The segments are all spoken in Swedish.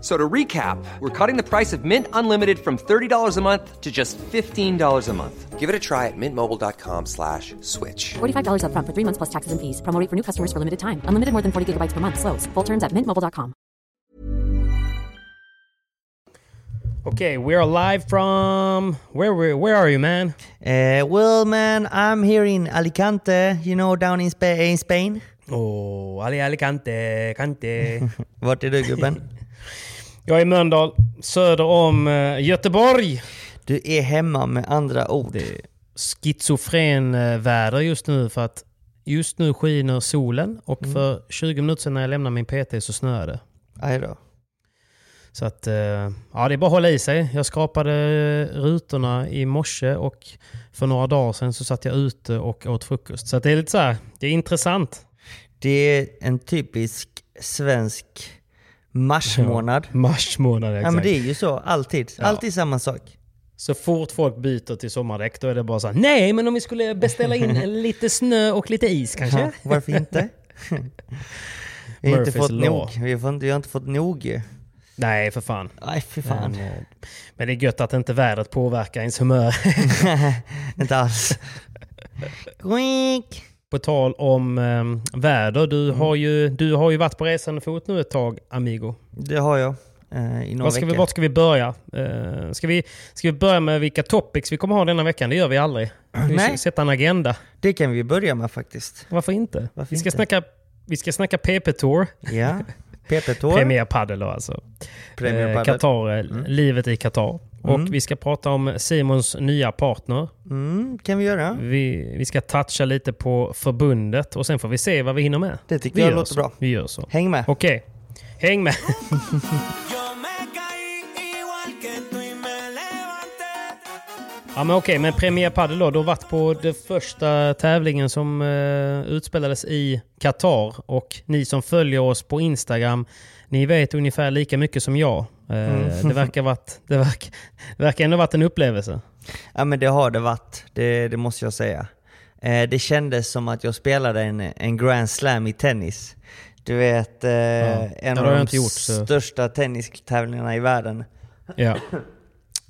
So to recap, we're cutting the price of Mint Unlimited from $30 a month to just $15 a month. Give it a try at mintmobile.com slash switch. $45 upfront for three months plus taxes and fees. Promo rate for new customers for limited time. Unlimited more than 40 gigabytes per month. Slows. Full terms at mintmobile.com. Okay, we're live from where where where are you, man? Uh, well, man, I'm here in Alicante, you know, down in, Spa- in Spain. Oh, Ali Alicante, Cante. Vart är du gubben? Jag är i Mölndal, söder om eh, Göteborg. Du är hemma med andra ord. Det är schizofren eh, väder just nu för att just nu skiner solen och Mm. för 20 minuter sedan när jag lämnade min PT så snöade det. Aj då. Så att, eh, ja det är bara att hålla i sig. Jag skrapade rutorna i morse och för några dagar sedan så satt jag ute och åt frukost. Så det är lite så här, det är intressant. Det är en typisk svensk. Mars månad Ja, exakt. men det är ju så, alltid. Ja. Alltid samma sak. Så fort folk byter till sommardäck då är det bara så här, nej men om vi skulle beställa in lite snö och lite is kanske? Ja, varför inte? vi, har inte fått law. nog. Vi, har vi har inte fått nog. Nej för fan. Nej, fy fan. Men, men det är gött att inte vädret påverkar ens humör. inte alls. Quick. På tal om eh, väder, du, Mm. har ju, du har ju varit på resande fot nu ett tag, Amigo. Det har jag. Eh, I några ska, vi, veckor. vart ska vi börja? Eh, ska, vi, ska vi börja med vilka topics vi kommer ha denna veckan? Det gör vi aldrig. Vi Nej. sätta en agenda. Det kan vi börja med faktiskt. Varför inte? Varför vi, ska inte? Snacka, vi ska snacka PP-tour. Ja. PP-tour. Premier Padel då alltså. Premier Eh. Qatar, eh, livet i Qatar. Och vi ska prata om Simons nya partner. Mm, kan vi göra. Vi, vi ska toucha lite på förbundet och sen får vi se vad vi hinner med. Det tycker vi jag låter så. bra. Vi gör så. Häng med. Okej, häng med. Ja men okej, men Premier Padel då. Du har varit på den första tävlingen som eh, utspelades i Qatar. Och ni som följer oss på Instagram, ni vet ungefär lika mycket som jag. Eh, Det verkar varit, det verkar, det verkar ändå varit en upplevelse. Ja men det har det varit, det, det måste jag säga. Eh, det kändes som att jag spelade en, en Grand Slam i tennis. Du vet, eh, en det av de gjort, största tennistävlingarna i världen. Ja.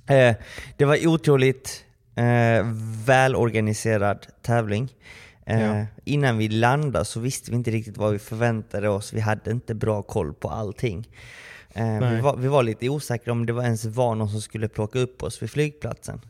Det var otroligt välorganiserad tävling. Ja. Innan vi landade så visste vi inte riktigt vad vi förväntade oss. Vi hade inte bra koll på allting. Eh, vi, var, vi var lite osäkra om det var ens var någon som skulle plocka upp oss vid flygplatsen.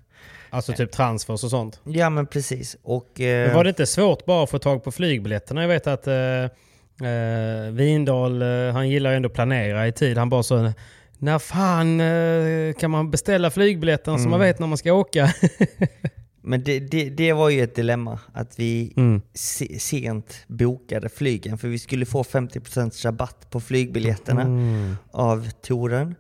Alltså typ transfers och sånt. Ja men precis. Och, eh, Men var det inte svårt bara att få tag på flygbiljetterna? Jag vet att eh, eh, Vindal, eh, han gillar ju ändå att planera i tid. Han bara så när fan eh, kan man beställa flygbiljetterna så man vet när man ska åka? Men det, det, det var ju ett dilemma, att vi Mm. se, sent bokade flygen. För vi skulle få 50% rabatt på flygbiljetterna av touren.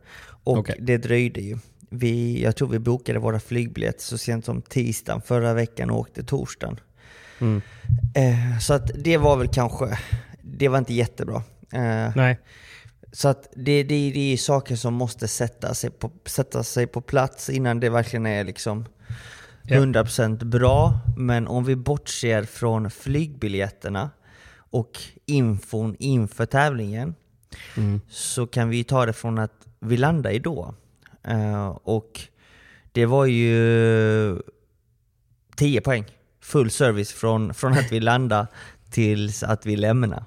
Och Mm. Okej. det dröjde ju. Vi, jag tror vi bokade våra flygbiljetter så sent som tisdagen förra veckan och åkte torsdagen. Mm. Eh, så att det var väl kanske, det var inte jättebra. Eh, Nej. så att det, det, det är saker som måste sätta sig, på, sätta sig på plats innan det verkligen är liksom. 100% bra. Men om vi bortser från flygbiljetterna och infon inför tävlingen så kan vi ta det från att vi landade i Doha. Eh, och det var ju 10 poäng. Full service från, från att vi landade tills att vi lämnade.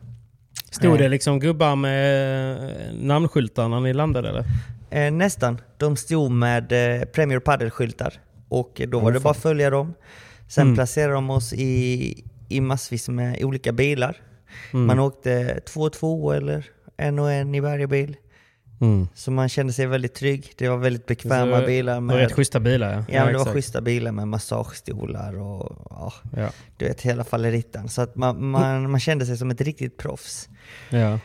Stod Eh. det liksom gubbar med eh, namnskyltar när ni landade eller? Eh, nästan. De stod med eh, Premier Padel-skyltar. Och då var det bara att följa dem. Sen placerade de oss i, i massvis med olika bilar. Man åkte två och två eller en och en i varje bil. Så man kände sig väldigt trygg. Det var väldigt bekväma Så- bilar. och Med, Rätt schyssta bilar ja. ja, men det var exakt. schyssta bilar med massagestolar och ja, Ja. du vet hela fallerittan. Så att man, man, man kände sig som ett riktigt proffs. Ja.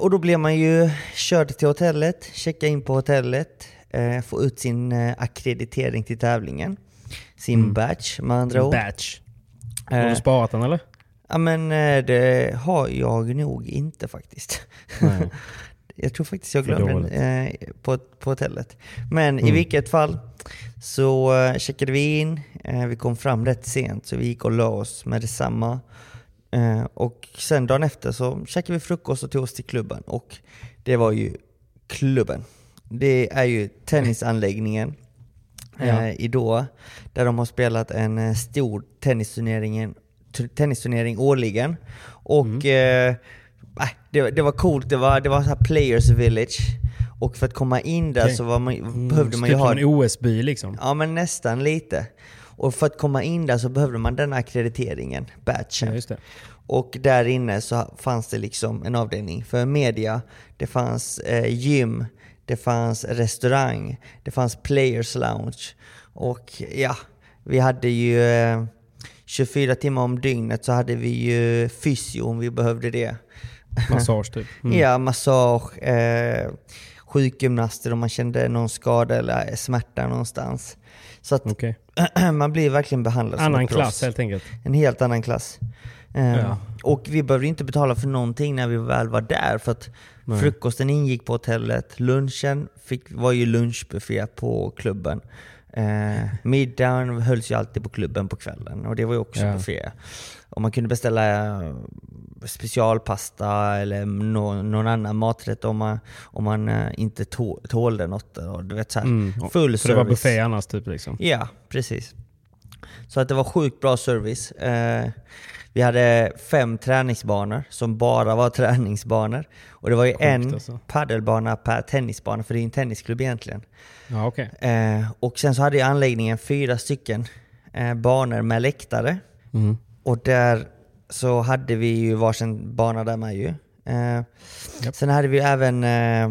Och då blev man ju körd till hotellet, checka in på hotellet, eh, få ut sin eh, akkreditering till tävlingen. Sin badge med andra ord. Batch. Har Eh, du sparat den eller? Ja men eh, det har jag nog inte faktiskt. Jag tror faktiskt jag glömde den eh, på, på hotellet. Men Mm. i vilket fall så checkade vi in. Eh, vi kom fram rätt sent så vi gick och la oss med detsamma. Eh, och sen dagen efter så käkade vi frukost och tog oss till klubben. Och det var ju klubben. Det är ju tennisanläggningen Ja. eh, i Doha. Där de har spelat en eh, stor tennisturnering, årligen. Och Mm. eh, äh, det, det var coolt, det var, det var så här players village. Och för att komma in där Okej. så man, Mm, behövde man ju ha... en OS-by liksom. Ja men nästan lite. Och för att komma in där så behövde man den akkrediteringen, badgen. Ja. Och där inne så fanns det liksom en avdelning för media, det fanns eh, gym, det fanns restaurang, det fanns players lounge. Och ja, vi hade ju eh, 24 timmar om dygnet så hade vi ju fysio om vi behövde det. Massage typ. Mm. Ja, massage, eh, sjukgymnaster om man kände någon skada eller smärta någonstans. Så att Okej. man blir verkligen behandlad som Annan ett proffs. klass helt enkelt. En helt annan klass. Eh, Ja. Och vi behövde inte betala för någonting när vi väl var där för att frukosten ingick på hotellet. Lunchen fick, var ju lunchbuffé på klubben. Eh, middagen hölls ju alltid på klubben på kvällen och det var ju också Ja. buffé. Och man kunde beställa eh, specialpasta eller nå- någon annan maträtt om man, om man eh, inte tå- tålde något. Och du vet, så här, Mm. Full För det var service. buffé annars typ liksom. Ja, precis. Så att det var sjukt bra service. Eh, vi hade fem träningsbanor som bara var träningsbanor. Och det var ju en alltså. paddelbana per tennisbana, för det är en tennisklubb egentligen. Ja, okej. Eh, och sen så hade ju anläggningen fyra stycken eh, banor med läktare. Mm. Och där så hade vi ju varsin bana där med ju. Eh, Sen hade vi även, eh,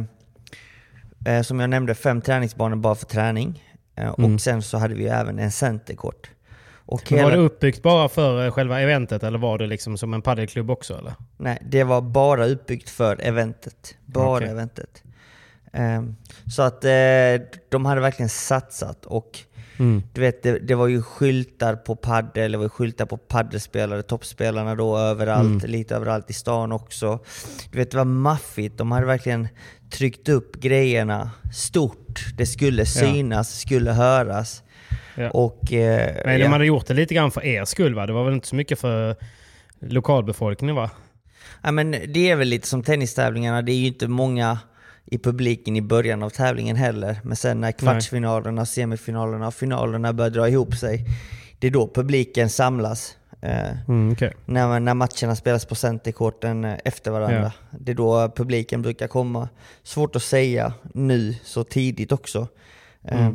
eh, som jag nämnde, fem träningsbanor bara för träning. Eh, och sen så hade vi även en centerkort. Och Men var det hela, uppbyggt bara för eh, själva eventet eller var det liksom som en paddelklubb också eller? nej, det var bara uppbyggt för eventet. Bara Okej. eventet. Eh, så att eh, de hade verkligen satsat och Mm. Du vet, det, det var ju skyltar på paddel, det var skyltar på paddelspelare, toppspelarna då överallt, lite överallt i stan också. Du vet, det var maffigt. De hade verkligen tryckt upp grejerna stort. Det skulle synas, skulle höras. Ja. Och... Eh, Men ja. de hade gjort det lite grann för er skull va? Det var väl inte så mycket för lokalbefolkningen va? Ja, men det är väl lite som tennistävlingarna, det är ju inte många i publiken i början av tävlingen heller. Men sen när kvartsfinalerna, semifinalerna och finalerna börjar dra ihop sig, det är då publiken samlas. Eh, Mm, okej. när, när matcherna spelas på centerkorten eh, efter varandra. Det är då publiken brukar komma. Svårt att säga nu så tidigt också. Eh,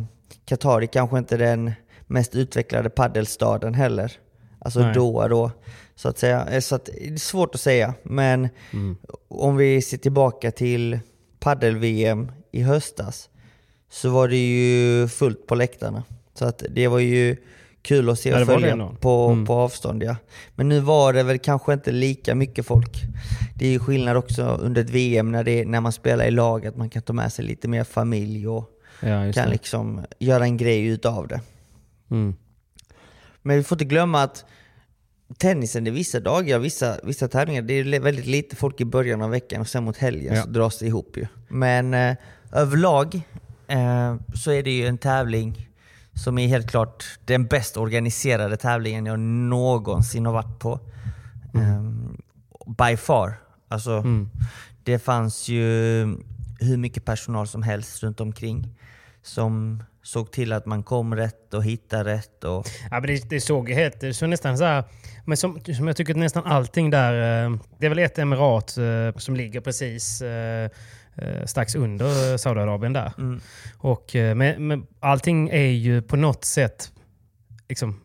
Qatar är kanske inte den mest utvecklade paddelstaden heller. Alltså Nej. Doha då, så att säga. Eh, Så att, det är svårt att säga. Men om vi ser tillbaka till paddel-VM i höstas så var det ju fullt på läktarna. Så att det var ju kul att se och följa på, Mm. på avstånd. Ja. Men nu var det väl kanske inte lika mycket folk. Det är ju skillnad också under ett VM när, det, när man spelar i lag, att man kan ta med sig lite mer familj och Ja, kan liksom göra en grej utav det. Mm. Men vi får inte glömma att tennisen, det är vissa dagar, vissa, vissa tävlingar, det är väldigt lite folk i början av veckan och sen mot helgen Ja. så dras det ihop ju. Men eh, överlag eh, så är det ju en tävling som är helt klart den bäst organiserade tävlingen jag någonsin har varit på. Eh, by far. Alltså, det fanns ju hur mycket personal som helst runt omkring som såg till att man kom rätt och hittade rätt. Och... Ja, men det, det såg helt, det såg nästan så här, men som, som jag tycker att nästan allting där, eh, det är väl ett emirat eh, som ligger precis eh, strax under Saudiarabien där. Mm. Och, men, men allting är ju på något sätt liksom,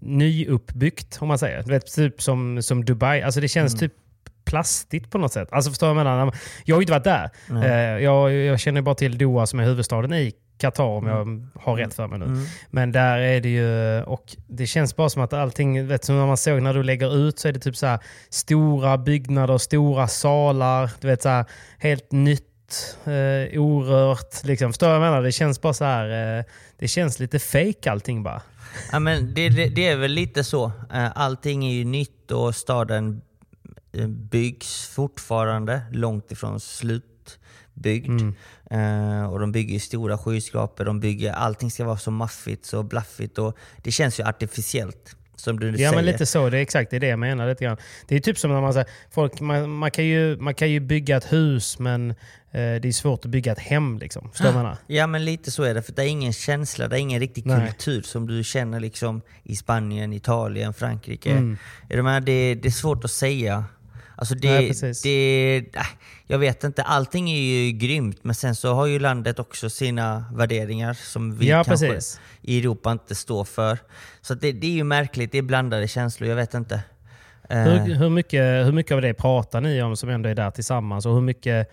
nyuppbyggt om man säger. Du vet, typ som, som Dubai. Alltså det känns Mm. typ plastigt på något sätt. Alltså förstår jag menar? Jag har ju inte varit där. Eh, jag, jag känner bara till Doha som är huvudstaden i Qatar om jag har rätt för mig nu. Mm. Men där är det ju, och det känns bara som att allting, vet som när man såg när du lägger ut så är det typ så här stora byggnader, stora salar, du vet så här helt nytt, eh, orört. Liksom. Förstår du vad jag menar? Det känns bara så här, eh, det känns lite fake allting bara. Ja, men det, det, det är väl lite så. Eh, Allting är ju nytt och staden eh, byggs fortfarande långt ifrån slutbyggd. Mm. Eh, och de bygger stora skyskrapor, de bygger, allting ska vara så maffigt, så blaffigt och det känns ju artificiellt. Som du Ja säger. men lite så, det är exakt det, är det jag menar. Lite grann. Det är typ som när man säger, folk, man, man, kan ju, man kan ju bygga ett hus men eh, det är svårt att bygga ett hem. Liksom. Förstår jag menar? Ja men lite så är det, för det är ingen känsla, det är ingen riktig Nej. kultur som du känner liksom i Spanien, Italien, Frankrike. Mm. Är du med? Det, det är svårt att säga. Alltså det, Nej, precis. det, äh, jag vet inte, allting är ju grymt men sen så har ju landet också sina värderingar som vi Ja, kanske precis. i Europa inte står för. Så det, det är ju märkligt, det är blandade känslor, jag vet inte. Eh, Hur, hur, mycket, hur mycket av det pratar ni om som ändå är där tillsammans? Och hur mycket,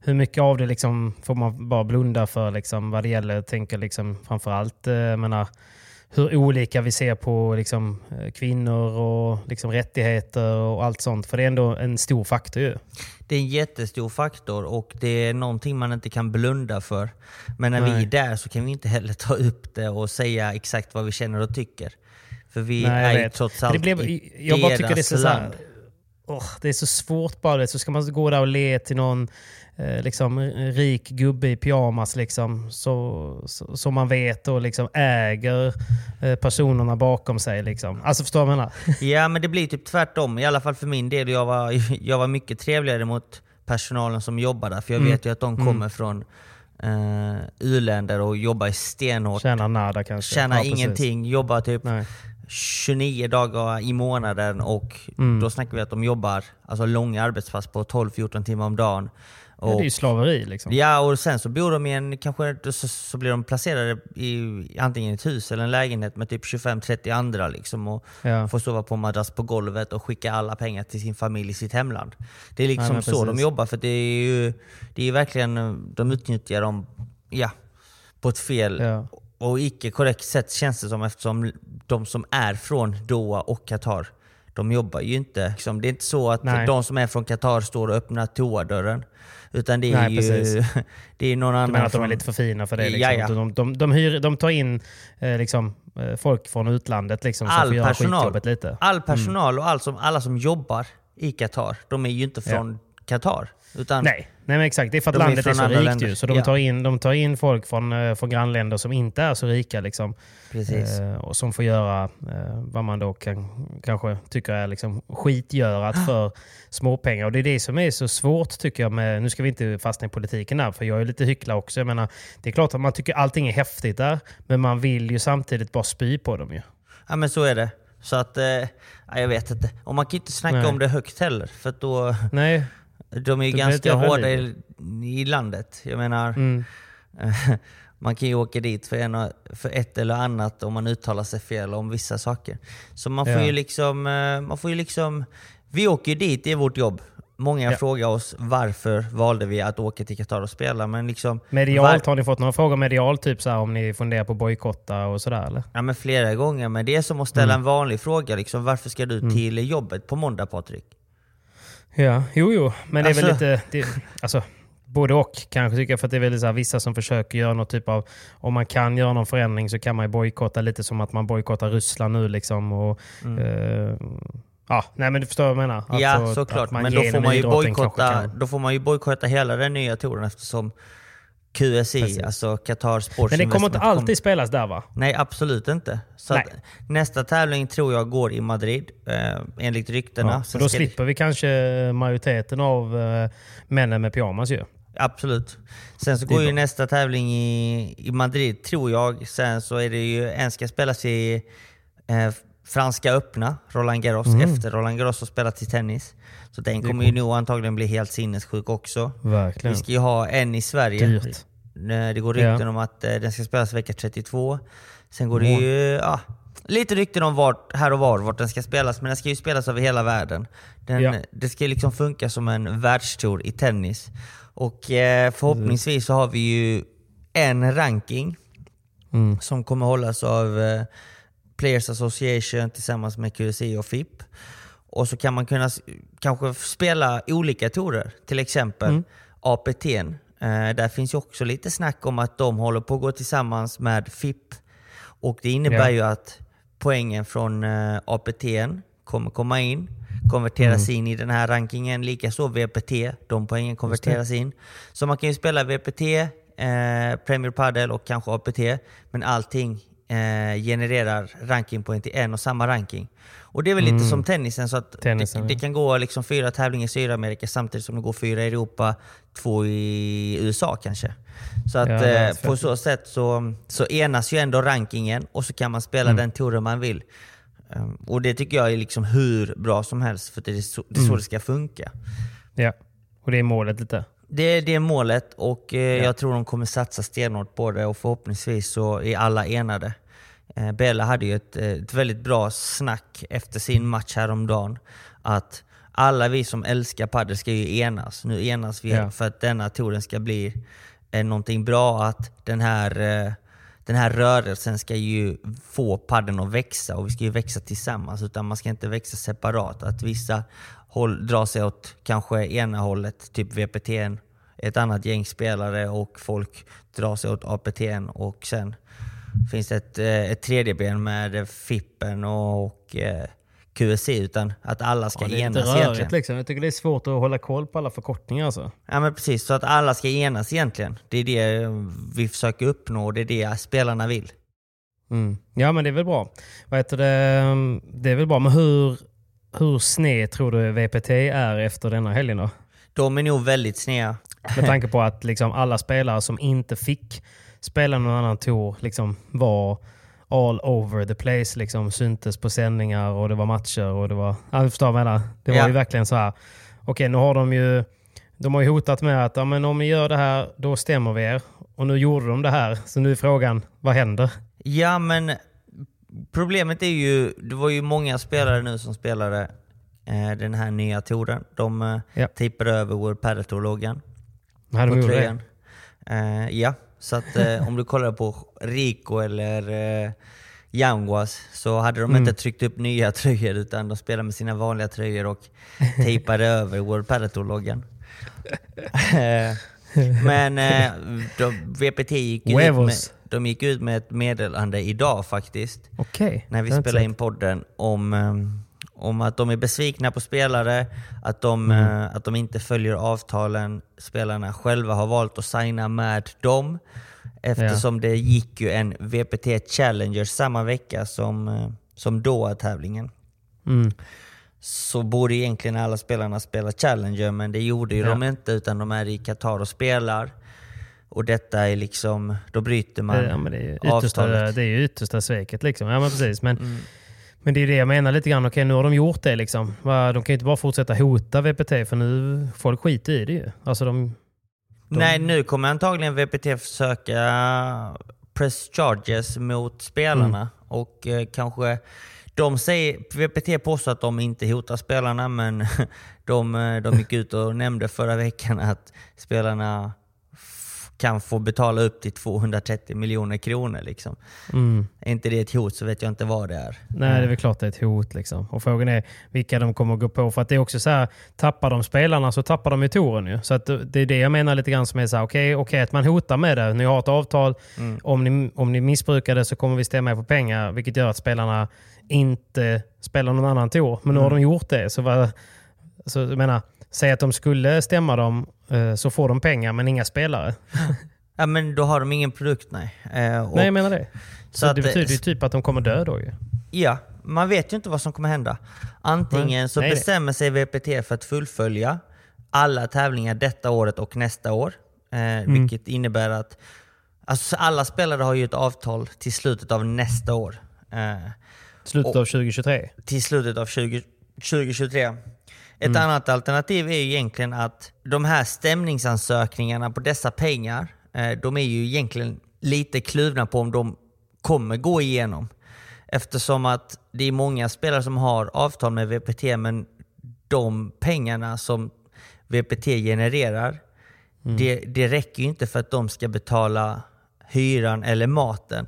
hur mycket av det liksom får man bara blunda för liksom, vad det gäller? Tänker liksom, framförallt eh, jag menar, hur olika vi ser på liksom, eh, kvinnor och liksom, rättigheter och allt sånt. För det är ändå en stor faktor ju. Det är en jättestor faktor och det är någonting man inte kan blunda för. Men när vi Nej. är där så kan vi inte heller ta upp det och säga exakt vad vi känner och tycker. För vi Nej, är ju trots Det allt blev- i jag bara tycker det är så, så här, land. åh, det är så svårt bara. Det. Så ska man gå där och le till någon eh, liksom, rik gubbe i pyjamas liksom, så, så, som man vet och liksom äger eh, personerna bakom sig. Liksom. Alltså förstår du vad jag menar? Ja men det blir typ tvärtom, i alla fall för min del. Jag var, jag var mycket trevligare mot personalen som jobbar där, för jag Mm. vet ju att de kommer från uh, u-länder och jobbar stenhårt. Tjänar nada kanske. Tjänar Ja, ingenting, jobbar typ Nej. 29 dagar i månaden och Mm. då snackar vi att de jobbar alltså långa arbetspass på 12-14 timmar om dagen. Ja, det är Och, ju slaveri liksom. ja, och sen så bor de i en, kanske så, så blir de placerade i antingen ett hus eller en lägenhet med typ 25-30 andra liksom och Ja. får sova på en madrass på golvet och skicka alla pengar till sin familj i sitt hemland. Det är Ja, liksom men så de jobbar för det är ju det är verkligen, de utnyttjar dem ja, på ett fel Ja. och icke korrekt sätt känns det som eftersom de som är från Doha och Qatar, de jobbar ju inte. Liksom, det är inte så att Nej. de som är från Qatar står och öppnar toadörren. Utan det är Nej, ju precis. det är någon Du annan menar att de är lite för fina för det? Liksom. Ja, ja. De, de, de, hyr, de tar in eh, liksom, eh, folk från utlandet liksom, som får all göra personal, lite. all personal och all som, alla som jobbar i Qatar, de är ju inte från Qatar. Utan Nej, nej men exakt. Det är för att De är landet är från så rikt länder. ju. Så de, Ja. tar in, de tar in folk från, eh, från grannländer som inte är så rika. Liksom, eh, och som får göra eh, vad man då kan, kanske tycker är liksom skitgörat för småpengar. Och det är det som är så svårt tycker jag. Med, nu ska vi inte fastna i politiken där, för jag är lite hyckla också. Jag menar, det är klart att man tycker allting är häftigt där, men man vill ju samtidigt bara spy på dem ju. Ja men så är det. Så att, eh, ja, jag vet inte. Och man kan inte snacka Nej. om det högt heller. För då, Nej, de är ju ganska hårda i, i landet. Jag menar, mm. man kan ju åka dit för, en, för ett eller annat om man uttalar sig fel om vissa saker. Så man får Ja. ju liksom, eh, man får ju liksom, vi åker ju dit, det är vårt jobb. Många Ja. frågar oss varför valde vi att åka till Qatar och spela. Men liksom, Medialt, var- har ni fått några frågor medialt? Typ så här, om ni funderar på bojkotta och sådär eller? Ja men flera gånger, men det är som att ställa Mm. en vanlig fråga. Liksom, varför ska du till jobbet på måndag Patrik? Ja, jo, jo. Men det är väl Alltså- lite... Det, alltså, både och kanske tycker jag. För att det är väl så här, vissa som försöker göra något typ av... Om man kan göra någon förändring så kan man ju bojkotta lite som att man bojkottar Ryssland nu liksom. Och, eh, ja, nej men du förstår vad jag menar. Mm. ja Alltså, såklart, men då får man ju bojkotta då får man ju bojkotta hela den nya touren eftersom QSI, Precis. alltså Qatar Sports Men det kommer inte alltid spelas där va? Nej, absolut inte. Så nästa tävling tror jag går i Madrid, eh, enligt ryktena. Ja, då det- slipper vi kanske majoriteten av eh, männen med pyjamas ju. Absolut. Sen så går ju nästa tävling i, i Madrid, tror jag. Sen så är det ju, en ska spelas i eh, Franska öppna, Roland Garros, efter Roland Garros har spelat i tennis. Så den kommer ju nog antagligen bli helt sinnessjuk också. Verkligen. Vi ska ju ha en i Sverige. Dyrt. Eh, Det går rykten Ja. om att eh, den ska spelas vecka 32. Sen går det ju ja, lite rykten om vart, här och var vart den ska spelas, men den ska ju spelas över hela världen. Den, Ja. Det ska ju liksom funka som en världstour i tennis. Och eh, förhoppningsvis så har vi ju en ranking Mm. som kommer hållas av eh, Players Association tillsammans med QSI och FIP. Och så kan man kunna kanske spela olika torer. Till exempel Mm. APT. Eh, där finns ju också lite snack om att de håller på att gå tillsammans med FIP. Och det innebär Ja. ju att poängen från eh, APT kommer komma in, konverteras Mm. in i den här rankingen. Likaså VPT, de poängen konverteras in. Så man kan ju spela VPT, eh, Premier Padel och kanske APT, men allting eh, genererar rankingpoäng till en och samma ranking. Och det är väl lite som tennisen, så att Mm. Tennisen, det, det kan gå liksom fyra tävlingar i Sydamerika samtidigt som det går fyra i Europa, två i USA kanske. Så att Ja, eh, på så sätt så, så enas ju ändå rankingen och så kan man spela Mm. den touren man vill. Um, och det tycker jag är liksom hur bra som helst, för det är så det, är Mm. så det ska funka. Ja, och det är målet lite. Det, det är målet och eh, jag tror de kommer satsa stenhårt på det och förhoppningsvis så är alla enade. Eh, Bella hade ju ett, eh, ett väldigt bra snack efter sin match häromdagen. Att alla vi som älskar padel ska ju enas. Nu enas vi Ja. för att denna touren ska bli eh, någonting bra. Att den här, den här rörelsen ska ju få padden att växa och vi ska ju växa tillsammans. Utan man ska inte växa separat. Att vissa håll, drar sig åt kanske ena hållet, typ VPTN, ett annat gäng spelare och folk drar sig åt APT och sen finns det ett, eh, ett tredje ben med Fippen och och QSI utan att alla ska Ja, det är enas lite rörigt egentligen. liksom. Jag tycker det är svårt att hålla koll på alla förkortningar alltså. Ja men precis, så att alla ska enas egentligen. Det är det vi försöker uppnå och det är det spelarna vill. Mm. Ja men det är väl bra. Vad heter det? det är väl bra, men hur, hur sned tror du VPT är efter denna helgen då? De är nog väldigt sneda. Med tanke på att liksom alla spelare som inte fick spela någon annan tour liksom var all over the place. Liksom, syntes på sändningar och det var matcher och det var... Ja, du förstår vad jag menar. Det var Ja. ju verkligen så här. Okej, nu har de ju... De har ju hotat med att ja, men om ni gör det här, då stämmer vi er. Och nu gjorde de det här. Så nu är frågan, vad händer? Ja men problemet är ju, det var ju många spelare nu som spelade eh, den här nya touren. De eh, Ja. tippade över World Padel Tour-loggan. Hade de gjort det? Eh, ja, så att eh, om du kollar på Rico eller eh, Yanguas så hade de Mm. inte tryckt upp nya tröjor utan de spelade med sina vanliga tröjor och tejpade över World Padel Tour-loggan. Eh, Men eh, de, VPT gick ut med, de gick ut med ett meddelande idag faktiskt Okej. när vi spelade in podden om, eh, om att de är besvikna på spelare, att de, Mm. eh, att de inte följer avtalen spelarna själva har valt att signa med dem. Eftersom det gick ju en VPT Challenger samma vecka som, eh, som Doha-tävlingen. Mm. Så borde egentligen alla spelarna spela Challenger, men det gjorde ju Ja. de inte utan de är i Qatar och spelar. Och detta är liksom, då bryter man Ja, men det, är yttersta, avtalet. det är ju yttersta sveket. Liksom. Ja, men precis. Men, Mm. Men det är det jag menar lite grann. Okej, nu har de gjort det. Liksom. De kan ju inte bara fortsätta hota VPT för nu folk skiter i det ju. Alltså de, de, Nej, nu kommer antagligen VPT försöka press charges mot spelarna. Mm. Och eh, kanske... De säger, VPT påstår att de inte hotar spelarna, men de, eh, de gick ut och nämnde förra veckan att spelarna kan få betala upp till 230 miljoner kronor. Liksom. mm. Är inte det ett hot så vet jag inte vad det är. Nej, det är väl klart det är ett hot. Liksom. Och frågan är vilka de kommer att gå på. För att det är också så här, tappar de spelarna så tappar de ju touren ju. Så att det är det jag menar lite grann som är så här, okej, okej att man hotar med det. Ni har ett avtal. Om, ni, om ni missbrukar det så kommer vi stämma er på pengar. Vilket gör att spelarna inte spelar någon annan tour. Men nu har de gjort det. Så, vad, så jag menar, säg att de skulle stämma dem eh, så får de pengar men inga spelare. Ja men då har de ingen produkt nej. Eh, och, Nej, jag menar det. Så, så att det betyder ju typ att de kommer dö då ju. Ja, man vet ju inte vad som kommer hända. Antingen Nej. så Nej, nej. bestämmer sig VPT för att fullfölja alla tävlingar detta året och nästa år. Eh, Mm. Vilket innebär att alltså, alla spelare har ju ett avtal till slutet av nästa år. Eh, Slutet av 2023. till slutet av 20, 2023. Ett Mm. annat alternativ är ju egentligen att de här stämningsansökningarna på dessa pengar, eh, de är ju egentligen lite kluvna på om de kommer gå igenom. Eftersom att det är många spelare som har avtal med VPT men de pengarna som VPT genererar, Mm. det, det räcker ju inte för att de ska betala hyran eller maten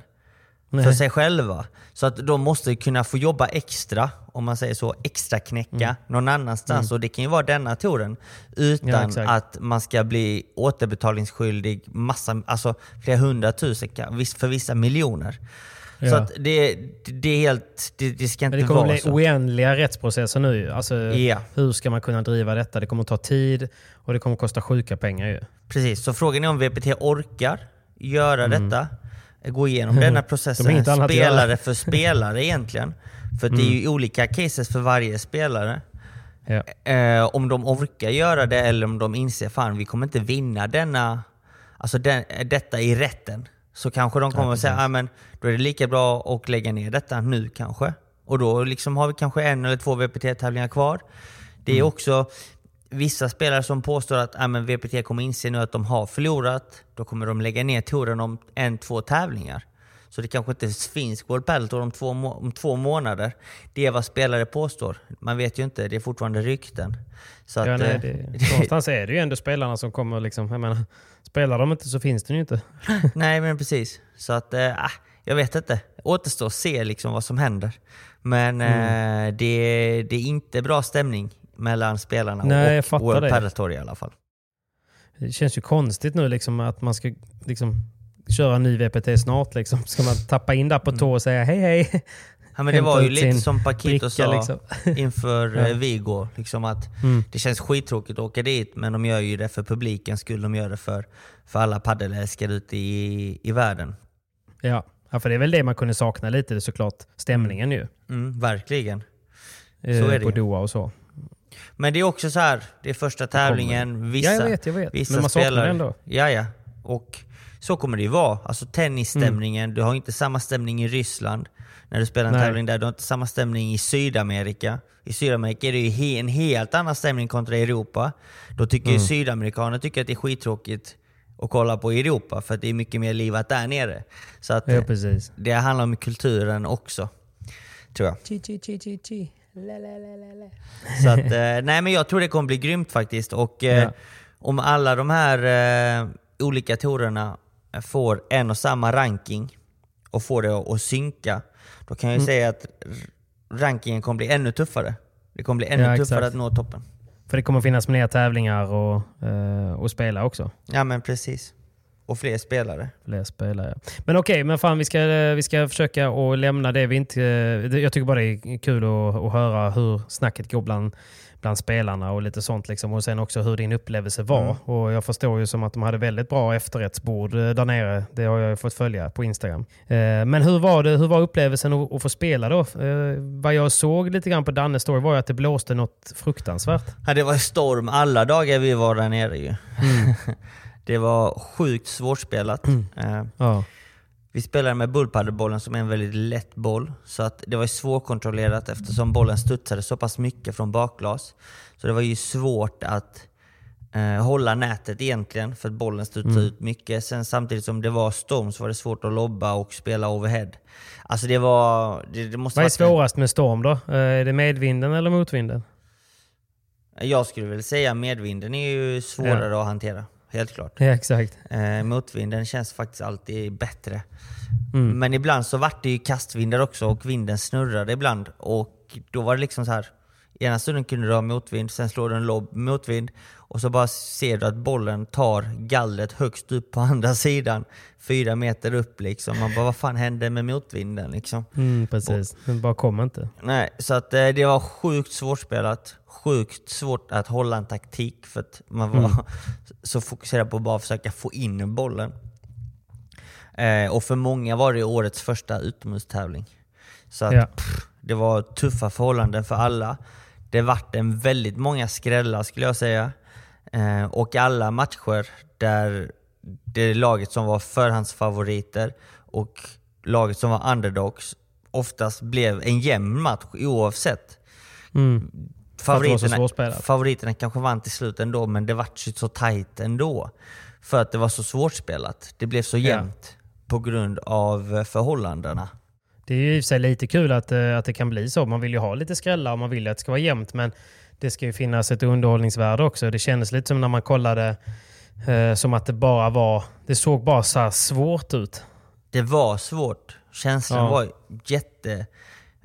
för Nej. sig själva. Så att de måste kunna få jobba extra, om man säger så, extra knäcka Mm. någon annanstans. Och det kan ju vara denna touren. Utan Ja, att man ska bli återbetalningsskyldig massa, alltså flera hundratusen, för vissa miljoner. Så Ja. att det, det är helt, det, det ska inte det kommer vara bli så. oändliga rättsprocesser nu. Alltså, Ja. Hur ska man kunna driva detta? Det kommer ta tid och det kommer kosta sjuka pengar ju. Precis, så frågan är om VPT orkar göra detta, gå igenom denna Mm. De processen att spelare för spelare egentligen. För det är ju olika cases för varje spelare. Ja. Eh, om de orkar göra det eller om de inser fan vi kommer inte vinna denna, alltså den, detta i rätten. Så kanske de kommer att säga ah, men då är det lika bra att lägga ner detta nu kanske. Och då liksom har vi kanske en eller två VPT-tävlingar kvar. Det är Mm. också vissa spelare som påstår att ah, men VPT kommer inse nu att de har förlorat. Då kommer de lägga ner touren om en, två tävlingar. Så det kanske inte finns World Padel Tour om två, om två månader. Det är vad spelare påstår. Man vet ju inte, det är fortfarande rykten. Så att, Ja, nej, eh, det, någonstans är det ju ändå spelarna som kommer liksom, jag menar, spelar de inte så finns det ju inte. nej men precis. Så att, ah, jag vet inte. Återstår att se liksom vad som händer. Men Mm. eh, det, det är inte bra stämning mellan spelarna Nej, och World. Padel Tour i alla fall. Det känns ju konstigt nu liksom att man ska liksom, köra ny VPT snart. Liksom. Ska man tappa in där på tå och säga hej hej? Ja, men det var ju lite som Paquito sa liksom. inför Ja. eh, Vigo. Liksom att Mm. Det känns skittråkigt att åka dit, men de gör ju det för publikens skull. De gör det för, för alla paddelälskare ute i, i världen. Ja. ja, för det är väl det man kunde sakna lite såklart. Stämningen ju. Mm, verkligen. eh, Så är det på. Doha och så. Men det är också så här, det är första tävlingen. Vissa, Ja, jag vet, jag vet. Vissa Men man saknar spelar, det ändå. Ja, ja. Och så kommer det ju vara. Alltså tennisstämningen, du har inte samma stämning i Ryssland när du spelar en Nej. tävling där. Du har inte samma stämning i Sydamerika. I Sydamerika är det ju en helt annan stämning kontra Europa. Då tycker Mm. ju sydamerikaner tycker att det är skittråkigt att kolla på Europa för att det är mycket mer livat där nere. Så att Ja, precis. det handlar om kulturen också, tror jag. Så att, eh, nej men jag tror det kommer bli grymt faktiskt. Och eh, Ja. om alla de här eh, olika tourerna får en och samma ranking och får det att, att synka, då kan jag Mm. ju säga att rankingen kommer bli ännu tuffare. Det kommer bli ännu Ja, tuffare exakt. att nå toppen. För det kommer finnas mer tävlingar och, eh, och spela också. Ja men precis. Och fler spelare. Fler spelare. Men okej, men fan vi ska, vi ska försöka att lämna det vi inte... det- Jag tycker bara det är kul att, att höra hur snacket går bland, bland spelarna och lite sånt. Liksom. Och sen också hur din upplevelse var. Mm. Och Jag förstår ju som att de hade väldigt bra efterrättsbord eh, där nere. Det har jag ju fått följa på Instagram. Eh, Men hur var, det, hur var upplevelsen att, att få spela då? Eh, Vad jag såg lite grann på Dannes story var ju att det blåste något fruktansvärt. Ja, det var storm alla dagar vi var där nere ju. Mm. det var sjukt svårspelat. Eh, Ja. Vi spelade med bullpaddelbollen som är en väldigt lätt boll. Så att det var svårkontrollerat eftersom bollen studsade så pass mycket från bakglas. Så det var ju svårt att eh, hålla nätet egentligen för att bollen studsade Mm. ut mycket. Sen samtidigt som det var storm så var det svårt att lobba och spela overhead. Alltså det var... Det, det måste Vad är svårast med storm då? Eh, Är det medvinden eller motvinden? Jag skulle väl säga medvinden är ju svårare att hantera. Helt klart. Ja, exakt. Eh, motvinden känns faktiskt alltid bättre. Mm. Men ibland så vart det ju kastvindar också och vinden snurrade ibland. Och då var det liksom så här. Ena stunden kunde du ha motvind, sen slår du en lobb motvind och så bara ser du att bollen tar gallret högst upp på andra sidan. Fyra meter upp liksom. Man bara, vad fan hände med motvinden liksom? Mm, precis. Den bara kom inte. Nej, så att eh, det var sjukt svårspelat. Sjukt svårt att hålla en taktik för att man var så fokuserad på att bara försöka få in bollen. Eh, och för många var det årets första utomhustävling. Så att, Ja. pff, det var tuffa förhållanden för alla. Det vart en väldigt många skrällar skulle jag säga. Eh, och alla matcher där det laget som var förhandsfavoriter och laget som var underdogs oftast blev en jämn match oavsett. Mm. Favoriterna, favoriterna kanske vann till slut ändå, men det vart ju så tight ändå. För att det var så svårspelat. Det blev så Ja. jämnt på grund av eh, förhållandena. Det är ju i och för sig lite kul att, eh, att det kan bli så. Man vill ju ha lite skrällar och man vill ju att det ska vara jämnt. Men det ska ju finnas ett underhållningsvärde också. Det kändes lite som när man kollade eh, som att det bara var... Det såg bara så svårt ut. Det var svårt. Känslan Ja. var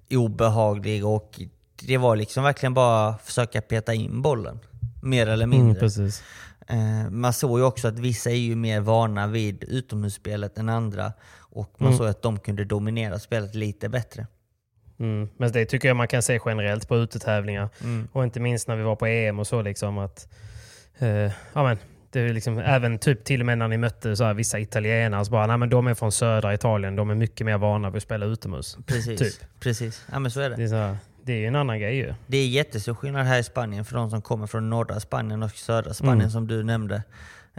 jätteobehaglig och det var liksom verkligen bara att försöka peta in bollen. Mer eller Mm, mindre. precis. Eh, man såg ju också att vissa är ju mer vana vid utomhusspelet än andra. Och man Mm. såg att de kunde dominera spelet lite bättre. Mm. Men det tycker jag man kan se generellt på utetävlingar. Mm. Och inte minst när vi var på EM och så. Liksom, att, eh, ja, men, det är liksom, även typ till och med när ni mötte så här, vissa italienare, så bara, nej, men de är från södra Italien. De är mycket mer vana vid att spela utomhus. Precis. Typ. Precis. Ja men så är det. Det är, så här, det är ju en annan grej ju. Det är jättestor skillnad här i Spanien för de som kommer från norra Spanien och södra Spanien Mm. som du nämnde.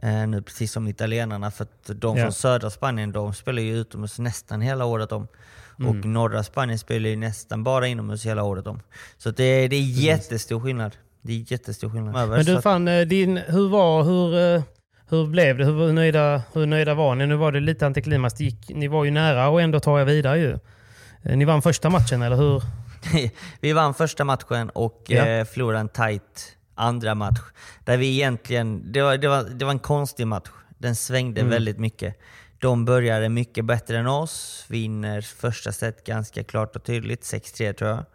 Eh, nu precis som italienarna. För att de Ja. från södra Spanien de spelar ju utomhus nästan hela året om. Och Mm. norra Spanien spelar ju nästan bara inomhus hela året om. Så det är, det är jättestor skillnad. Det är jättestor skillnad. Men du, fan, eh, din, hur var, hur, eh, hur blev det? Hur nöjda, hur nöjda var ni? Nu var det lite antiklimax. Det gick- Ni var ju nära och ändå tar jag vidare ju. Ni vann första matchen, eller hur? vi vann första matchen och Ja. eh, förlorade en tight andra match. Där vi egentligen, det var, det var, det var en konstig match. Den svängde Mm. väldigt mycket. De började mycket bättre än oss, vinner första set ganska klart och tydligt, 6-3 tror jag.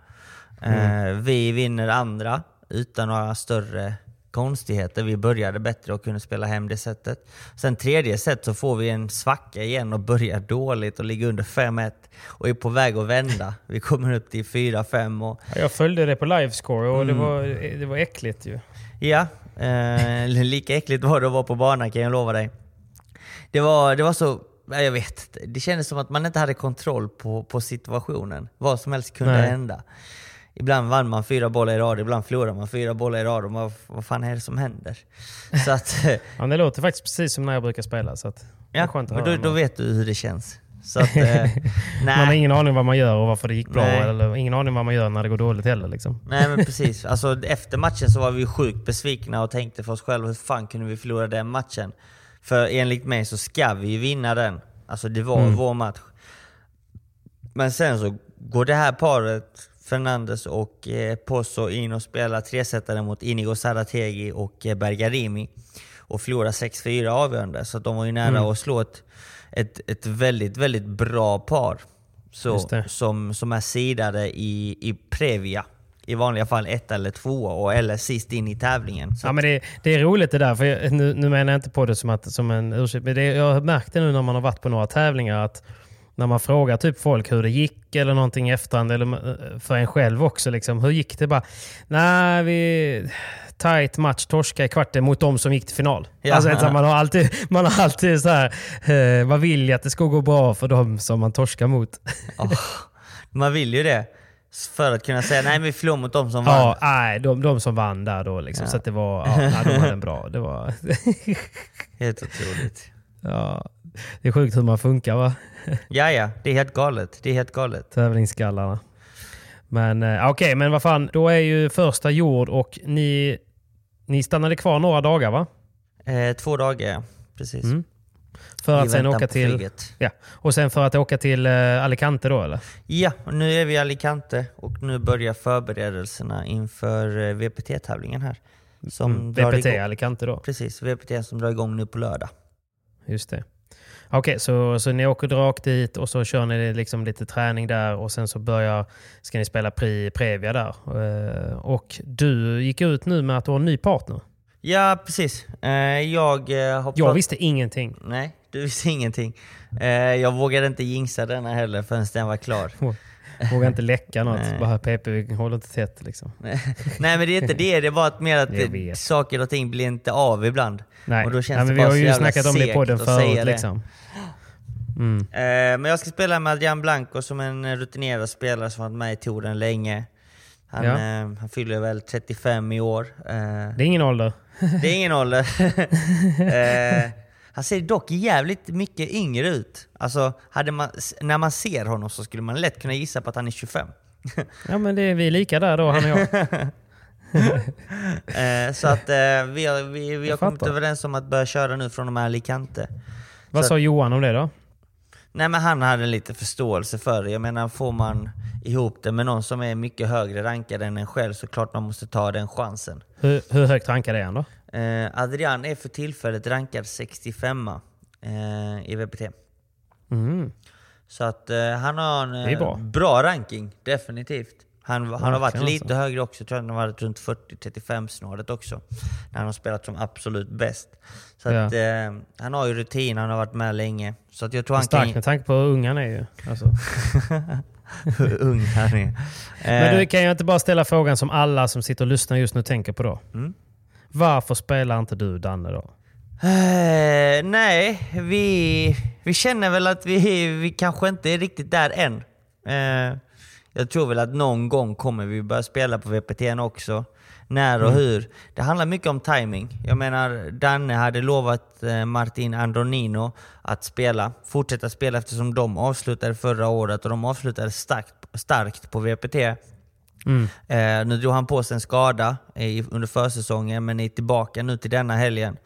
Mm. Eh, vi vinner andra utan några större konstigheter. Vi började bättre och kunde spela hem det sättet. Sen tredje set så får vi en svacka igen och börjar dåligt och ligger under 5-1 och är på väg att vända. Vi kommer upp till 4-5 och Ja, Jag följde det på livescore och Mm. det, var, det var äckligt ju. Ja, eh, lika äckligt var det att vara på banan kan jag lova dig. Det var, det var så, ja, jag vet det kändes som att man inte hade kontroll på, på situationen. Vad som helst kunde Nej. hända. Ibland vann man fyra bollar i rad, ibland förlorade man fyra bollar i rad. Och man, vad fan är det som händer? Så att, eh, Ja, det låter faktiskt precis som när jag brukar spela. Så att ja, men då, då vet du hur det känns. Så att, eh, Man har ingen aning vad man gör och varför det gick bra. Nej. Eller ingen aning vad man gör när det går dåligt heller. Liksom. nej men precis. Alltså, efter matchen så var vi sjukt besvikna och tänkte för oss själva, hur fan kunde vi förlora den matchen? För enligt mig så ska vi ju vinna den. Alltså det var Mm. vår match. Men sen så går det här paret, Fernandes och eh, Pozo, in och spelar tresetare mot Inigo Sarategi och eh, Bergarimi. Och förlorar 6-4 avgörande. Så de var ju nära Mm. att slå ett, ett, ett väldigt, väldigt bra par. Så, som, som är sidade i, i Previa. I vanliga fall ett eller två och eller sist in i tävlingen. Så Ja, men det, det är roligt det där. För jag, nu, nu menar jag inte på det som, att, som en ursäkt. Men det, jag har märkt det nu när man har varit på några tävlingar. att När man frågar typ folk hur det gick eller någonting i efterhand. Eller eh, för en själv också. Liksom, hur gick det? bara Nej, vi... Tight match, torska i kvarten mot de som gick till final. Ja. Alltså, så man har alltid, man har alltid så här, eh, man vill ju att det ska gå bra för de som man torskar mot. Åh, man vill ju det. För att kunna säga nej vi förlorade mot dem som vann. Ja, nej, de, de som vann där då. Liksom, Ja. Så det var, ja, nej, de hade en bra. Det var, Helt otroligt. Ja, det är sjukt hur man funkar va? Ja, ja, det är helt galet. Det är helt galet. Tävlingsskallarna. Men eh, okej, men vad fan. Då är ju första jord och ni, ni stannade kvar några dagar va? Eh, två dagar. Precis. Mm. För att sen åka till... flyget. Ja, och sen för att åka till eh, Alicante då eller? Ja, nu är vi i Alicante och nu börjar förberedelserna inför eh, VPT-tävlingen här. Som Mm, VPT igång. Alicante då? Precis, VPT som drar igång nu på lördag. Just det. Okej, så, så ni åker rakt dit och så kör ni liksom lite träning där och sen så börjar, ska ni spela Pri, Previa där. Eh, och du gick ut nu med att du har en ny partner. Ja, precis. Eh, jag eh, har Jag visste ingenting. Nej, du visste ingenting. Jag vågade inte jinxa denna heller förrän den var klar. Vågar inte läcka något. Nej. Bara PP håller inte tätt liksom. Nej men det är inte det, det är bara att mer att det, saker och ting blir inte av ibland. Nej, Och då känns Nej det men vi bara har så ju snackat om det att säga förut. det. Liksom. Mm. Eh, men jag ska spela med Adrian Blanco som en rutinerad spelare som varit med i touren länge. Han, Ja. eh, han fyller väl 35 i år. Eh, Det är ingen ålder. det är ingen ålder. han ser dock jävligt mycket yngre ut. Alltså, hade man, när man ser honom så skulle man lätt kunna gissa på att han är 25. Ja men det är vi lika där då, han och jag. Eh, så att eh, vi har, vi, vi har kommit överens om att börja köra nu från och med Alicante. Vad Så- sa Johan om det då? Nej men han hade lite förståelse för det. Jag menar får man ihop det med någon som är mycket högre rankad än en själv så klart man måste ta den chansen. Hur, hur högt rankad är han då? Eh, Adrian är för tillfället rankad 65 eh, i VPT. Mm. Så att eh, han har en är eh, bra. bra ranking, definitivt. Han, han har varit lite alltså. högre också, jag tror han har varit runt 40-35 snåret också. När han har spelat som absolut bäst. Så Ja. att, eh, han har ju rutin, han har varit med länge. Så att jag tror han Starkt kan... med tanke på hur ung han är ju. Alltså. hur ung han är. Men Eh, du, kan jag inte bara ställa frågan som alla som sitter och lyssnar just nu tänker på då? Mm. Varför spelar inte du Danne då? Eh, nej, vi, vi känner väl att vi, vi kanske inte är riktigt där än. Eh, jag tror väl att någon gång kommer vi börja spela på VPT också. När och hur. Det handlar mycket om timing. Jag menar, Danne hade lovat eh, Martin Andronino att spela, fortsätta spela eftersom de avslutade förra året och de avslutade starkt, starkt på VPT. Eh, nu drog han på sig en skada i, under försäsongen men är tillbaka nu till denna helgen.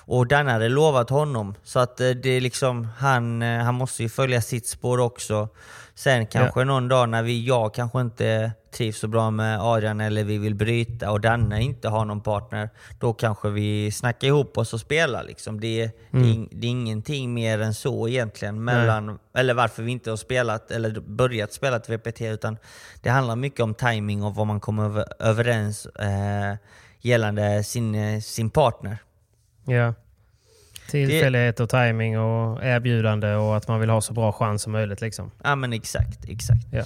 Och Danne hade lovat honom, så att eh, det är liksom, han, eh, han måste ju följa sitt spår också. Sen kanske någon dag när vi, jag kanske inte trivs så bra med Adrian eller vi vill bryta och Danne inte har någon partner, då kanske vi snackar ihop oss och spelar. Liksom. Det, är- det, är, det är ingenting mer än så egentligen, mellan, eller varför vi inte har spelat eller börjat spela till VPT, utan det handlar mycket om timing och vad man kommer över, överens eh, gällande sin, sin partner. Ja. Tillfällighet och timing och erbjudande och att man vill ha så bra chans som möjligt. Liksom. Ja men exakt, exakt. Ja.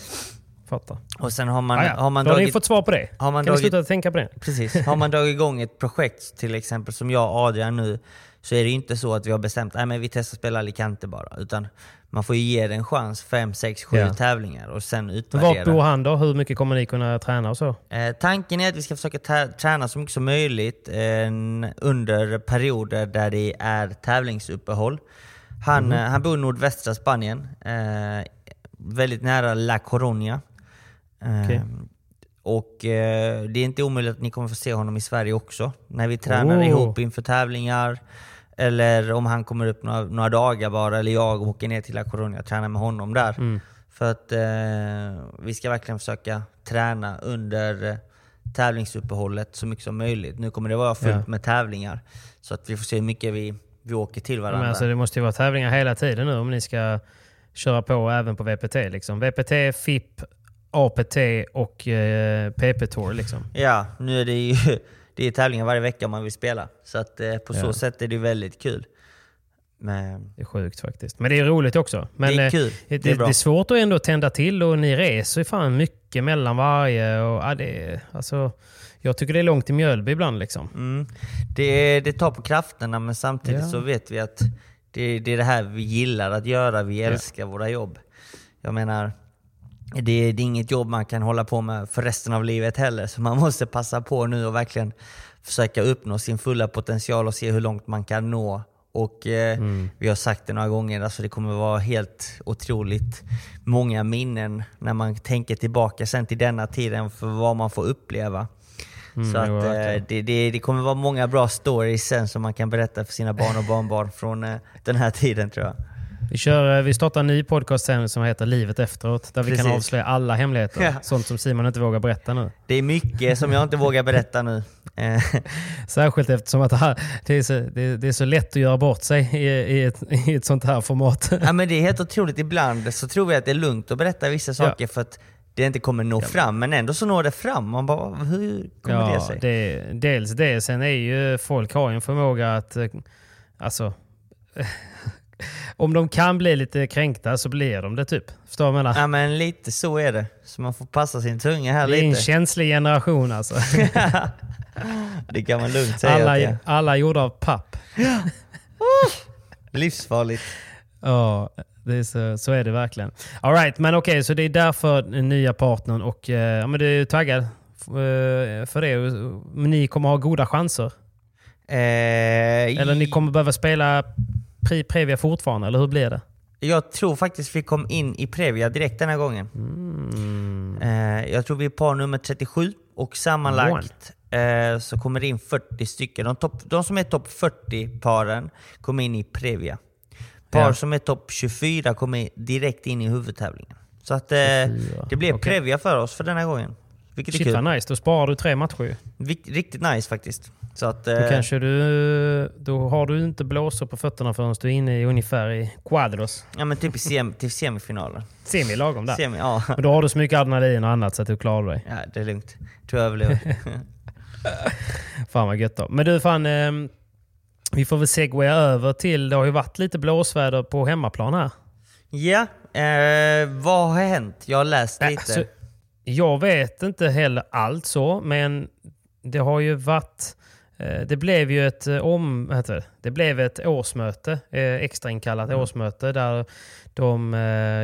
Fattar. Och sen har man, Ah, ja. har man Då har ni dragit... fått svar på det. har man kan dragit- sluta tänka på det? Precis. Har man dragit igång ett projekt till exempel som jag och Adrian nu så är det inte så att vi har bestämt att vi testar spela Alicante bara. Utan man får ju ge det en chans, fem, sex, sju Ja. tävlingar och sen utvärdera. Vart bor han då? Hur mycket kommer ni kunna träna och så? Eh, tanken är att vi ska försöka träna så mycket som möjligt eh, under perioder där det är tävlingsuppehåll. Han, Mhm. eh, han bor i nordvästra Spanien, eh, väldigt nära La Coruña. Eh, Okej. Och eh, det är inte omöjligt att ni kommer få se honom i Sverige också. När vi tränar Oh. ihop inför tävlingar. Eller om han kommer upp några, några dagar bara, eller jag åker ner till La Coruña och tränar med honom där. Mm. För att eh, vi ska verkligen försöka träna under eh, tävlingsuppehållet så mycket som möjligt. Nu kommer det vara fullt Ja. med tävlingar. Så att vi får se hur mycket vi, vi åker till varandra. Men alltså, det måste ju vara tävlingar hela tiden nu om ni ska köra på även på VPT. Liksom. VPT, FIP, APT och eh, PP Tour. Liksom. Ja, nu är det ju det är tävlingar varje vecka man vill spela. Så att eh, på så Ja. sätt är det väldigt kul. Men, Det är sjukt faktiskt. Men det är roligt också. Men, Det är eh, kul. Det, Det är bra. det är svårt att ändå tända till och ni reser fan mycket mellan varje. Och, ja, det, alltså, jag tycker det är långt till Mjölby ibland. Liksom. mm, det, det tar på krafterna men samtidigt Ja. så vet vi att det, det är det här vi gillar att göra. Vi älskar våra jobb. Jag menar, det, det är inget jobb man kan hålla på med för resten av livet heller. Så man måste passa på nu och verkligen försöka uppnå sin fulla potential och se hur långt man kan nå. Och eh, Vi har sagt det några gånger, alltså det kommer vara helt otroligt många minnen när man tänker tillbaka sen till denna tiden för vad man får uppleva. så jo, att, eh, det, det, det kommer vara många bra stories sen som man kan berätta för sina barn och barnbarn från eh, den här tiden tror jag. Vi, kör, eh, vi startar en ny podcast sen som heter Livet efteråt. Där vi kan avslöja alla hemligheter. Ja. Sånt som Simon inte vågar berätta nu. Det är mycket som jag inte vågar berätta nu. Eh, Särskilt eftersom att det, är så, det, är så lätt att göra bort sig i, i, ett, i ett sånt här format. Ja, men det är helt otroligt. Ibland så tror vi att det är lugnt att berätta vissa saker för att det inte kommer nå fram. Men ändå så når det fram. Man bara, hur kommer det sig? det, dels det. Sen är ju folk har en förmåga att... eh, Alltså... om de kan bli lite kränkta så blir de det typ. Förstår du vad jag menar? Ja men lite så är det. Så man får passa sin tunga här Det är en lite. känslig generation alltså. Det kan man lugnt säga alla, att alla gjorda av papp. Livsfarligt. Ja, Det är så, så är det verkligen. All right, men okej, okay, så det är därför den nya partnern och eh, ja, men du är taggad eh, för det. Ni kommer ha goda chanser? Eh, eller ni kommer behöva spela Pri Previa fortfarande, eller hur blir det? Jag tror faktiskt vi kom in i Previa direkt den här gången. Mm. Eh, jag tror vi är par nummer 37 och sammanlagt eh, så kommer det in 40 stycken. De, top, de som är topp 40-paren kommer in i Previa. Par ja. som är topp 24 kommer direkt in i huvudtävlingen. Så att eh, det blev okay. Previa för oss för denna gången. Vilket Shit är kul. nice, då sparar du tre matcher. Riktigt nice faktiskt. Så att, då, eh, kanske du, då har du inte blåsor på fötterna förrän du är inne i ungefär i quadros. Ja men typ i sem, till semifinalen. Semi lagom där. Semi, ja. Men då har du så mycket adrenalin och annat så att du klarar dig. Ja, det är lugnt. Jag överlever. fan vad gött då. Men du fan, eh, vi får väl segwaya över till, det har ju varit lite blåsväder på hemmaplan här. Ja, eh, vad har hänt? Jag har läst lite. Alltså, jag vet inte heller allt så, men det har ju varit... Eh, det blev ju ett, eh, om, det, det blev ett årsmöte, eh, extrainkallat mm. årsmöte, där de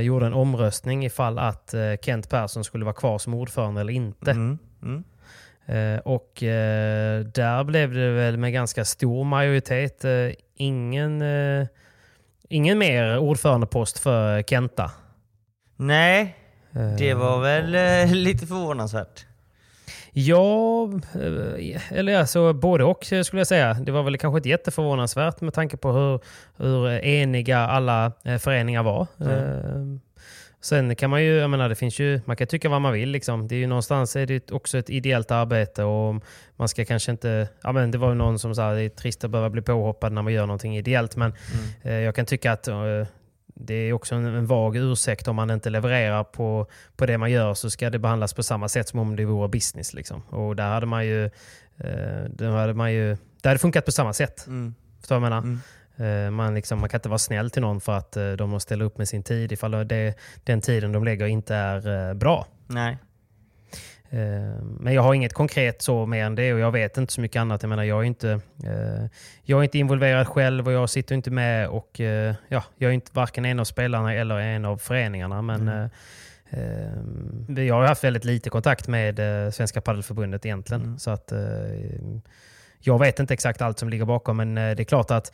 gjorde en omröstning ifall att Kent Persson skulle vara kvar som ordförande eller inte. Mm. Mm. Och där blev det väl med ganska stor majoritet ingen, ingen mer ordförandepost för Kenta. Nej, det var väl lite förvånansvärt. Ja, eh, eller alltså både och skulle jag säga. Det var väl kanske inte jätteförvånansvärt med tanke på hur, hur eniga alla eh, föreningar var. Mm. Sen kan man ju, jag menar det finns ju, man kan tycka vad man vill liksom. Det är ju någonstans är det också ett ideellt arbete och man ska kanske inte, ja men det var ju någon som sa det är trist att behöva bli påhoppad när man gör någonting ideellt men mm. jag kan tycka att det är också en, en vag ursäkt om man inte levererar på, på det man gör så ska det behandlas på samma sätt som om det vore business. Liksom. Och där hade man ju, eh, där hade man ju det hade funkat på samma sätt. Mm. Förstår du vad jag menar? Mm. Eh, man, liksom, man kan inte vara snäll till någon för att eh, de måste ställa upp med sin tid ifall det, den tiden de lägger inte är eh, bra. Nej. Eh, men jag har inget konkret så mer än det och jag vet inte så mycket annat. Jag menar, jag är inte, eh, jag är inte involverad själv och jag sitter inte med och eh, ja, jag är inte varken en av spelarna eller en av föreningarna. Men mm. jag har haft väldigt lite kontakt med Svenska Paddelförbundet egentligen. Mm. Så att jag vet inte exakt allt som ligger bakom men det är klart att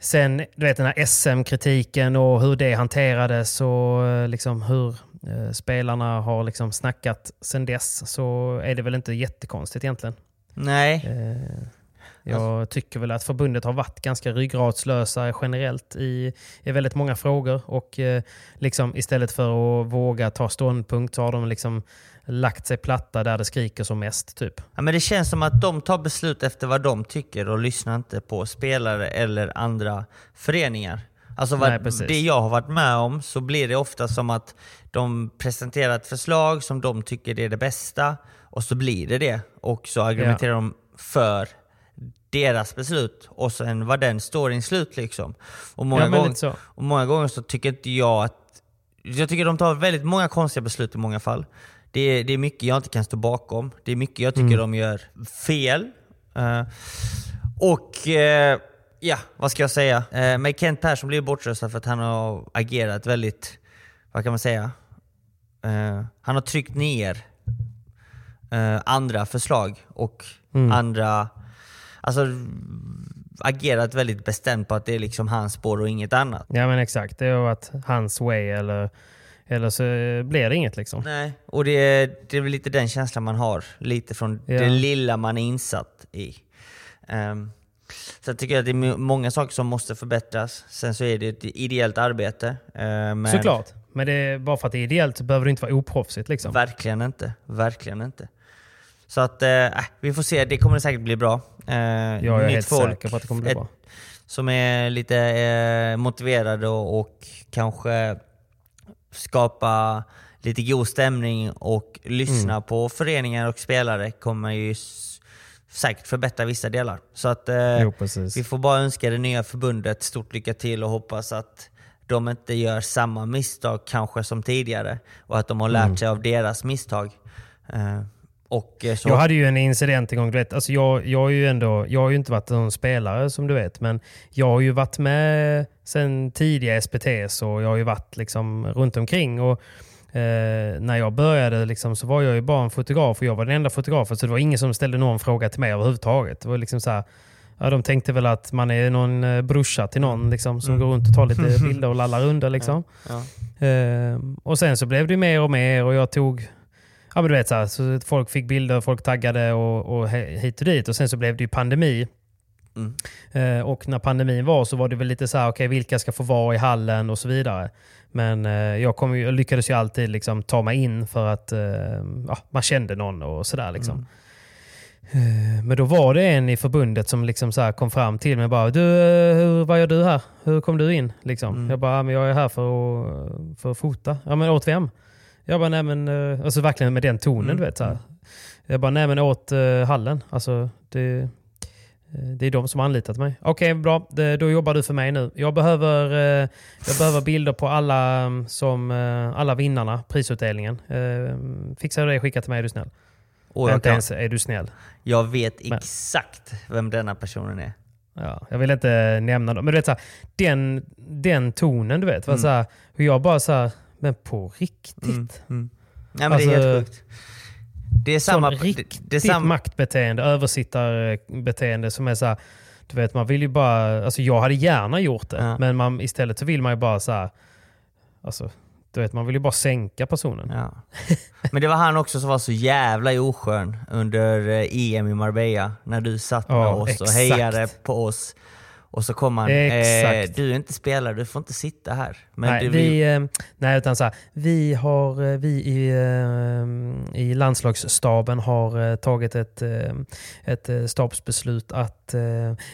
Sen du vet den här SM-kritiken och hur det hanterades och liksom hur eh, spelarna har liksom snackat sen dess så är det väl inte jättekonstigt egentligen. Nej. Eh, jag alltså. tycker väl att förbundet har varit ganska ryggradslösa generellt i, i väldigt många frågor. Och eh, liksom istället för att våga ta ståndpunkt så har de liksom lagt sig platta där det skriker som mest. Typ. Ja, men det känns som att de tar beslut efter vad de tycker och lyssnar inte på spelare eller andra föreningar. Alltså vad, Nej, det jag har varit med om så blir det ofta som att de presenterar ett förslag som de tycker är det bästa och så blir det det. Och så argumenterar ja. de för deras beslut och sen var den storyn slut liksom. Och många, ja, gånger, och många gånger så tycker inte jag att... Jag tycker de tar väldigt många konstiga beslut i många fall. Det är, det är mycket jag inte kan stå bakom. Det är mycket jag tycker mm. de gör fel. Uh, och... Uh, ja, vad ska jag säga? Uh, men Kent Persson blir bortröstad för att han har agerat väldigt... Vad kan man säga? han har tryckt ner andra förslag och mm. andra alltså, agerat väldigt bestämt på att det är liksom hans spår och inget annat. Ja men exakt, det har varit hans way eller, eller så blir det inget liksom. Nej, och det är, det är väl lite den känslan man har, lite från ja. det lilla man är insatt i. Um, så jag tycker att det är många saker som måste förbättras. Sen så är det ett ideellt arbete. Uh, men Såklart. Men det, bara för att det är ideellt så behöver det inte vara oproffsigt. Liksom. Verkligen inte. Verkligen inte. Så att, eh, äh, vi får se. Det kommer säkert bli bra. Eh, jag är helt folk, säker på att det kommer bli bra. Som är lite eh, motiverade och, och, kanske skapa lite god stämning och lyssna mm. på föreningar och spelare kommer ju säkert förbättra vissa delar. Så att eh, jo, vi får bara önska det nya förbundet stort lycka till och hoppas att de inte gör samma misstag kanske som tidigare och att de har lärt mm. sig av deras misstag. Uh, Och eh, så... Jag hade ju en incident en gång. Du vet, alltså jag, jag, är ju ändå, jag har ju inte varit en spelare som du vet, men jag har ju varit med sen tidiga SPTs och jag har ju varit liksom runt omkring. Och, eh, när jag började liksom, så var jag ju bara en fotograf och jag var den enda fotografen så det var ingen som ställde någon fråga till mig överhuvudtaget. Det var liksom så här, ja, de tänkte väl att man är någon eh, brorsa till någon liksom, som Mm. går runt och tar lite bilder och lallar runder. Liksom. Ja. Eh, och sen så blev det mer och mer och jag tog Ja men du vet så, här, så folk fick bilder, folk taggade och, och hit och dit. Och sen så blev det ju pandemi. Mm. Eh, och när pandemin var så var det väl lite så här, okej vilka ska få vara i hallen och så vidare. Men eh, jag, kom jag lyckades ju alltid liksom ta mig in för att eh, ja, man kände någon och sådär. Liksom. Eh, Men då var det en i förbundet som liksom så här kom fram till mig bara du, hur, vad gör du här? Hur kom du in? Liksom. Jag bara, "Ja, men jag är här för att, för att fota. Ja men åt vem? Jag bara, nej men, alltså verkligen med den tonen du vet. Så här. Jag bara, nej men åt uh, hallen. Alltså, det, det är de som har anlitat mig. Okej, bra. Det, då jobbar du för mig nu. Jag behöver, eh, jag behöver bilder på alla, mm, som, eh, alla vinnarna, prisutdelningen. Uh, fixa det, skicka till mig är du snäll. Och jag, Inte kan, ens är du snäll. jag vet Men- exakt vem denna personen är. Ja, jag vill inte nämna dem. Men du vet, så här, den, den tonen, du vet. Var Mm. så här, hur jag bara så här, men på riktigt? Mm. Mm. Nej, men Alltså, det är helt sjukt. Det är samma... Det- riktigt det är samma maktbeteende, översittarbeteende som är så här, du vet man vill ju bara, alltså jag hade gärna gjort det, Ja. men man, istället så vill man ju bara så här, alltså, du vet man vill ju bara sänka personen. Ja. Men det var han också som var så jävla oskön under eh, EM i Marbella. När du satt med Ja, oss och exakt. hejade på oss. Och så kom han. Eh, du är inte spelare, du får inte sitta här. Men nej, du, vi, eh, nej, utan så här, vi, har, eh, vi i, eh, i landslagsstaben har eh, tagit ett, eh, ett stabsbeslut att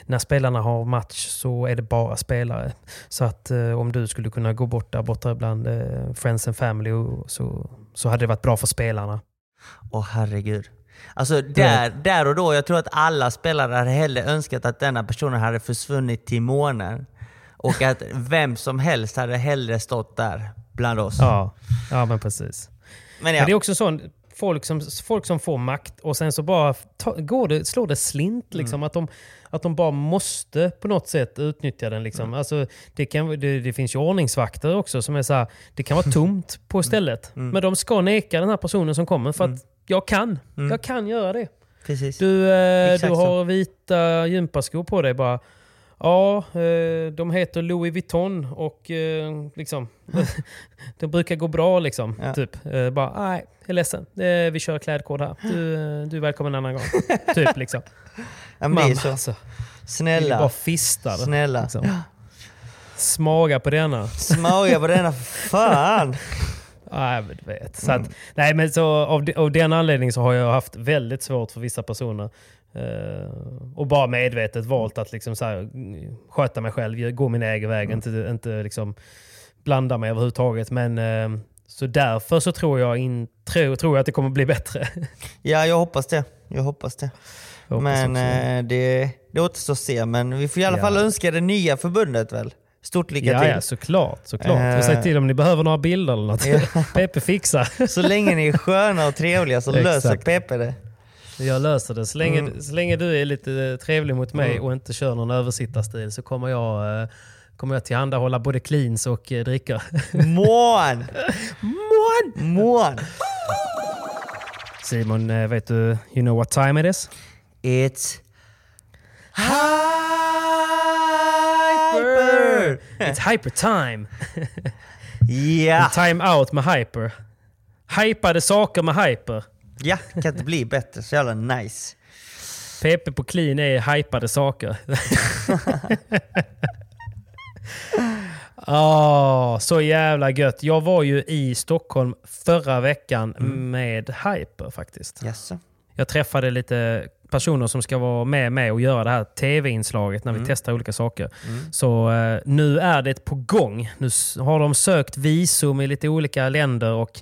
när spelarna har match så är det bara spelare. Så att om du skulle kunna gå bort där borta bland Friends and Family och, så, så hade det varit bra för spelarna. Åh herregud. Alltså där, där och då, jag tror att alla spelare hade hellre önskat att denna personen hade försvunnit till månen. Och att vem som helst hade hellre stått där bland oss. Ja, ja men precis. Men ja, Men det är också sån, folk som, folk som får makt och sen så bara ta, går det, slår det slint. Liksom, att, de, att de bara måste på något sätt utnyttja den. Liksom. Alltså, det, kan, det, det finns ju ordningsvakter också som är så här, det kan vara tomt på stället. Men de ska neka den här personen som kommer för att jag kan. Jag kan göra det. precis. Du, eh, du Exakt så. har vita gympaskor på dig bara. Ja, eh, de heter Louis Vuitton och eh, liksom, de brukar gå bra liksom. Ja. Typ. Eh, bara, nej, jag är ledsen. Vi kör klädkod här. Du, eh, du är välkommen en annan gång. typ liksom. ja, Mamma så. alltså. Snälla. bara fistar. Snälla. Liksom. Smaga på denna. Smaga på denna fan. Nej, men du vet. Så att, nej, men så av, de- av den anledningen så har jag haft väldigt svårt för vissa personer. eh, och bara medvetet valt att liksom så här, mm, sköta mig själv, gå min egen väg, inte, inte liksom blanda mig överhuvudtaget. Men, eh, så därför så tror jag, in, tror, tror jag att det kommer bli bättre. Ja, jag hoppas det. Jag hoppas det. Jag hoppas men eh, det, det återstår att se. Men vi får i alla Ja. fall önska det nya förbundet väl. Stort lycka till. ja, såklart. såklart. Eh. Och säg till om ni behöver några bilder eller något. Ja. Fixar. Så länge ni är sköna och trevliga så löser. PP det. Jag löser det. Så länge, Mm. så länge du är lite trevlig mot mig och inte kör någon översittarstil så kommer jag, eh, kommer jag tillhandahålla både cleans och eh, dricka. Mån! Mån! Mån! Simon, eh, vet du, you know what time it is? It's hyper! It's hyper time! Ja! Time out med hyper. Hypade saker med hyper. Ja, kan inte bli bättre. Så jävla nice. PP på clean är hypade saker. Ah, så jävla gött. Jag var ju i Stockholm förra veckan med Hyper faktiskt. Jaså? Jag träffade lite personer som ska vara med mig och göra det här tv-inslaget när vi testar olika saker. Så eh, nu är det på gång. Nu har de sökt visum i lite olika länder och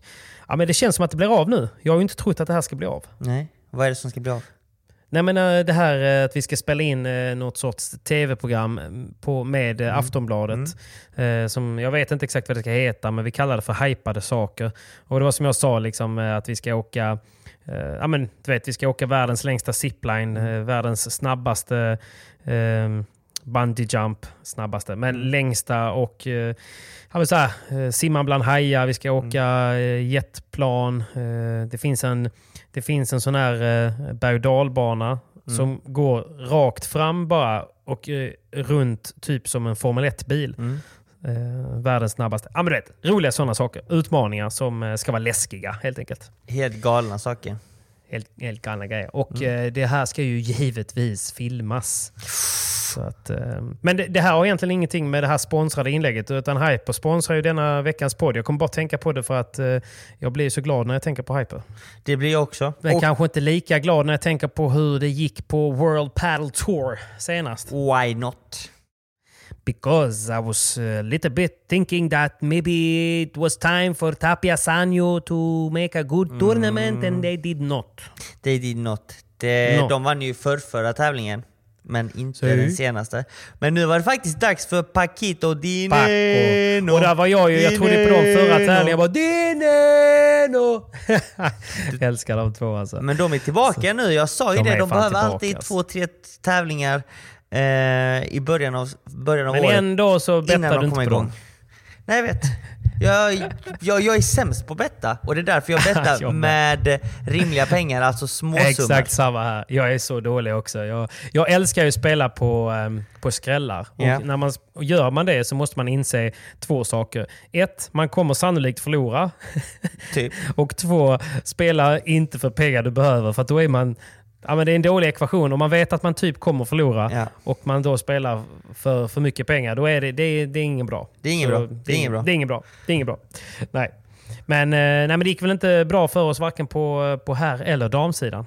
ja, men det känns som att det blir av nu. Jag har ju inte trott att det här ska bli av. Nej. Vad är det som ska bli av? Nej men eh, det här eh, att vi ska spela in eh, något sorts tv-program mm, med mm. Aftonbladet. Mm. Som, jag vet inte exakt vad det ska heta, men vi kallar det för hypade saker. Och det var som jag sa, liksom, att vi ska åka ja, men, du vet, vi ska åka världens längsta zipline, mm. världens snabbaste eh, bungee jump, snabbaste, men mm. längsta och eh, så här, simma bland hajar, vi ska åka mm. jetplan. det finns en det finns en sån här eh, berg och dalbana mm. som går rakt fram bara och eh, runt typ som en Formel 1-bil. Mm. Eh, världens snabbaste. Ja, men du vet, roliga sådana saker. Utmaningar som eh, ska vara läskiga helt enkelt. Helt galna saker. Helt, helt galna grejer. Och mm. eh, det här ska ju givetvis filmas. Att, eh, men det, det, här har egentligen ingenting med det här sponsrade inlägget utan Hyper sponsrar ju denna veckans podd. Jag kommer bara tänka på det för att eh, jag blir så glad när jag tänker på Hyper. Det blir jag också. Men och, kanske inte lika glad när jag tänker på hur det gick på World Paddle Tour senast. Why not? Because I was a little bit thinking that maybe it was time for Tapia Sanyo to make a good tournament mm. and they did not. They did not. De, no. de vann ju förrförra tävlingen. Men inte Så. den senaste. Men nu var det faktiskt dags för Paquito Dineno. Paco. Och där var jag ju, jag trodde på dem förra tävlingen. Jag bara Dineno! jag älskar de två alltså. Men de är tillbaka Så. nu. Jag sa ju de det, de behöver alltid alltså. två, tre tävlingar eh, i början av, början av Men året. Men ändå så bettar du inte på igång. dem. Nej, jag vet. Jag, jag, jag är sämst på att betta och det är därför jag bettar med rimliga pengar, alltså småsummor. Exakt samma här. Jag är så dålig också. Jag, jag älskar ju att spela på, um, på skrällar. Yeah. När man, gör man det så måste man inse två saker. Ett, man kommer sannolikt förlora. Typ. och två, spela inte för pengar du behöver för då är man Ja, men det är en dålig ekvation. Om man vet att man typ kommer förlora ja. och man då spelar för, för mycket pengar, då är det, det, är, det är inget bra. Det är inget bra. Det är inget bra. Det är inget bra. Det är inget bra. Nej. Men, eh, nej, men det gick väl inte bra för oss varken på, på här eller damsidan.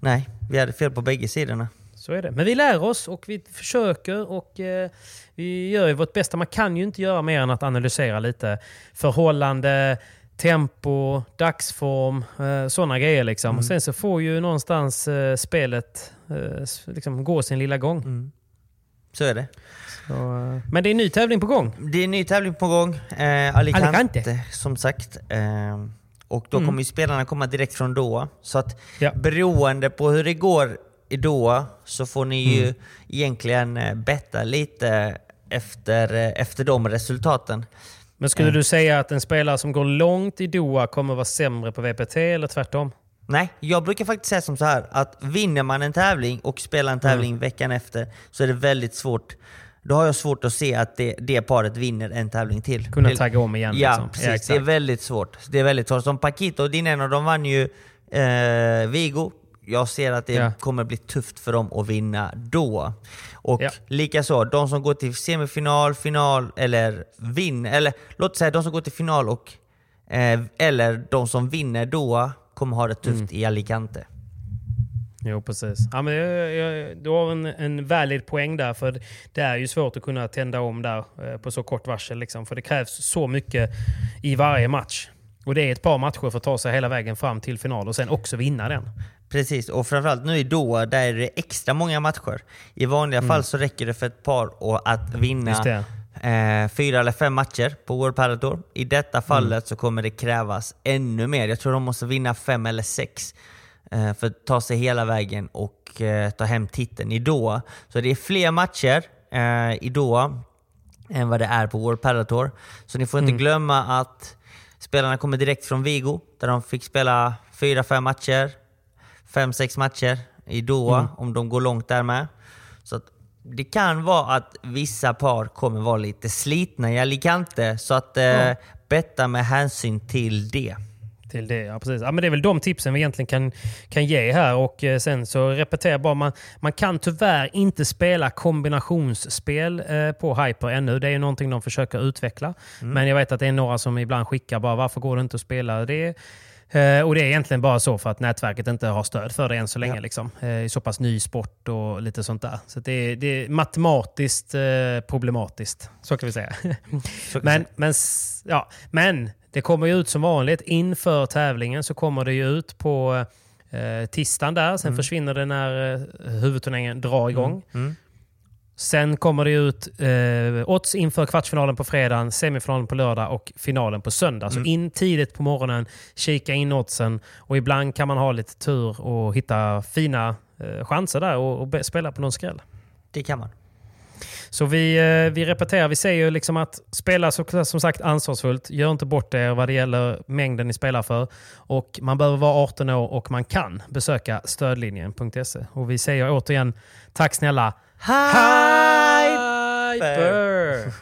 Nej, vi hade fel på bägge sidorna. Så är det. Men vi lär oss och vi försöker och eh, vi gör ju vårt bästa. Man kan ju inte göra mer än att analysera lite förhållande, tempo, dagsform, eh, sådana grejer. Liksom. Mm. Sen så får ju någonstans eh, spelet eh, liksom gå sin lilla gång. Mm. Så är det. Så, men det är en ny tävling på gång. Det är en ny tävling på gång. Eh, Alicante, Alicante, som sagt. Eh, och då mm. kommer ju spelarna komma direkt från Doha. Så att ja. beroende på hur det går i Doha så får ni mm. ju egentligen betta lite efter, efter de resultaten. Men skulle mm. du säga att en spelare som går långt i Doha kommer vara sämre på VPT eller tvärtom? Nej, jag brukar faktiskt säga som så här att vinner man en tävling och spelar en tävling mm. veckan efter så är det väldigt svårt då har jag svårt att se att det, det paret vinner en tävling till. Kunna tagga om igen Ja, liksom. precis. Ja, det är väldigt svårt. Det är väldigt svårt. Som Paquito och Dineno, de vann ju eh, Vigo. Jag ser att det ja. kommer bli tufft för dem att vinna då. Och ja. likaså, de som går till semifinal, final eller vinner, eller låt säga de som går till final och eh, eller de som vinner då kommer ha det tufft mm. i Alicante. Jo, precis. Ja, men jag, jag, du har en, en valid poäng där. För Det är ju svårt att kunna tända om där eh, på så kort varsel. Liksom, för det krävs så mycket i varje match. Och det är ett par matcher för att ta sig hela vägen fram till final och sen också vinna den. Precis, och framförallt nu i Doha, där är det extra många matcher. I vanliga mm. fall så räcker det för ett par att vinna eh, fyra eller fem matcher på World Padel Tour. I detta mm. fallet mm. så kommer det krävas ännu mer. Jag tror de måste vinna fem eller sex eh, för att ta sig hela vägen och eh, ta hem titeln i Doha. Så det är fler matcher eh, i Doha än vad det är på World Padel Tour. Så ni får inte mm. glömma att spelarna kommer direkt från Vigo, där de fick spela fyra, fem matcher fem, sex matcher i Doha, mm. om de går långt där med. Så det kan vara att vissa par kommer vara lite slitna i Alicante, så att eh, betta med hänsyn till det. Till det, ja, precis. Ja, men det är väl de tipsen vi egentligen kan, kan ge här. Och eh, Sen så repeterar bara, man, man kan tyvärr inte spela kombinationsspel eh, på Hyper ännu. Det är någonting de försöker utveckla. Mm. Men jag vet att det är några som ibland skickar bara, varför går det inte att spela det? Eh, och det är egentligen bara så för att nätverket inte har stöd för det än så länge. Ja. Liksom. Eh, så pass ny sport och lite sånt där. Så det är, det är matematiskt eh, problematiskt. Så kan vi säga. men, men, ja, men det kommer ju ut som vanligt. Inför tävlingen så kommer det ju ut på eh, tisdagen där. Sen försvinner det när eh, huvudturneringen drar igång. Mm. Sen kommer det ut eh, odds inför kvartsfinalen på fredagen, semifinalen på lördag och finalen på söndag. Så in tidigt på morgonen, kika in oddsen och ibland kan man ha lite tur och hitta fina eh, chanser där och, och be- spela på någon skräll. Det kan man. Så vi, eh, vi repeterar, vi säger ju liksom att spela så, som sagt ansvarsfullt. Gör inte bort er vad det gäller mängden ni spelar för. Och man behöver vara 18 år och man kan besöka stödlinjen.se. Och vi säger återigen tack snälla Hyper!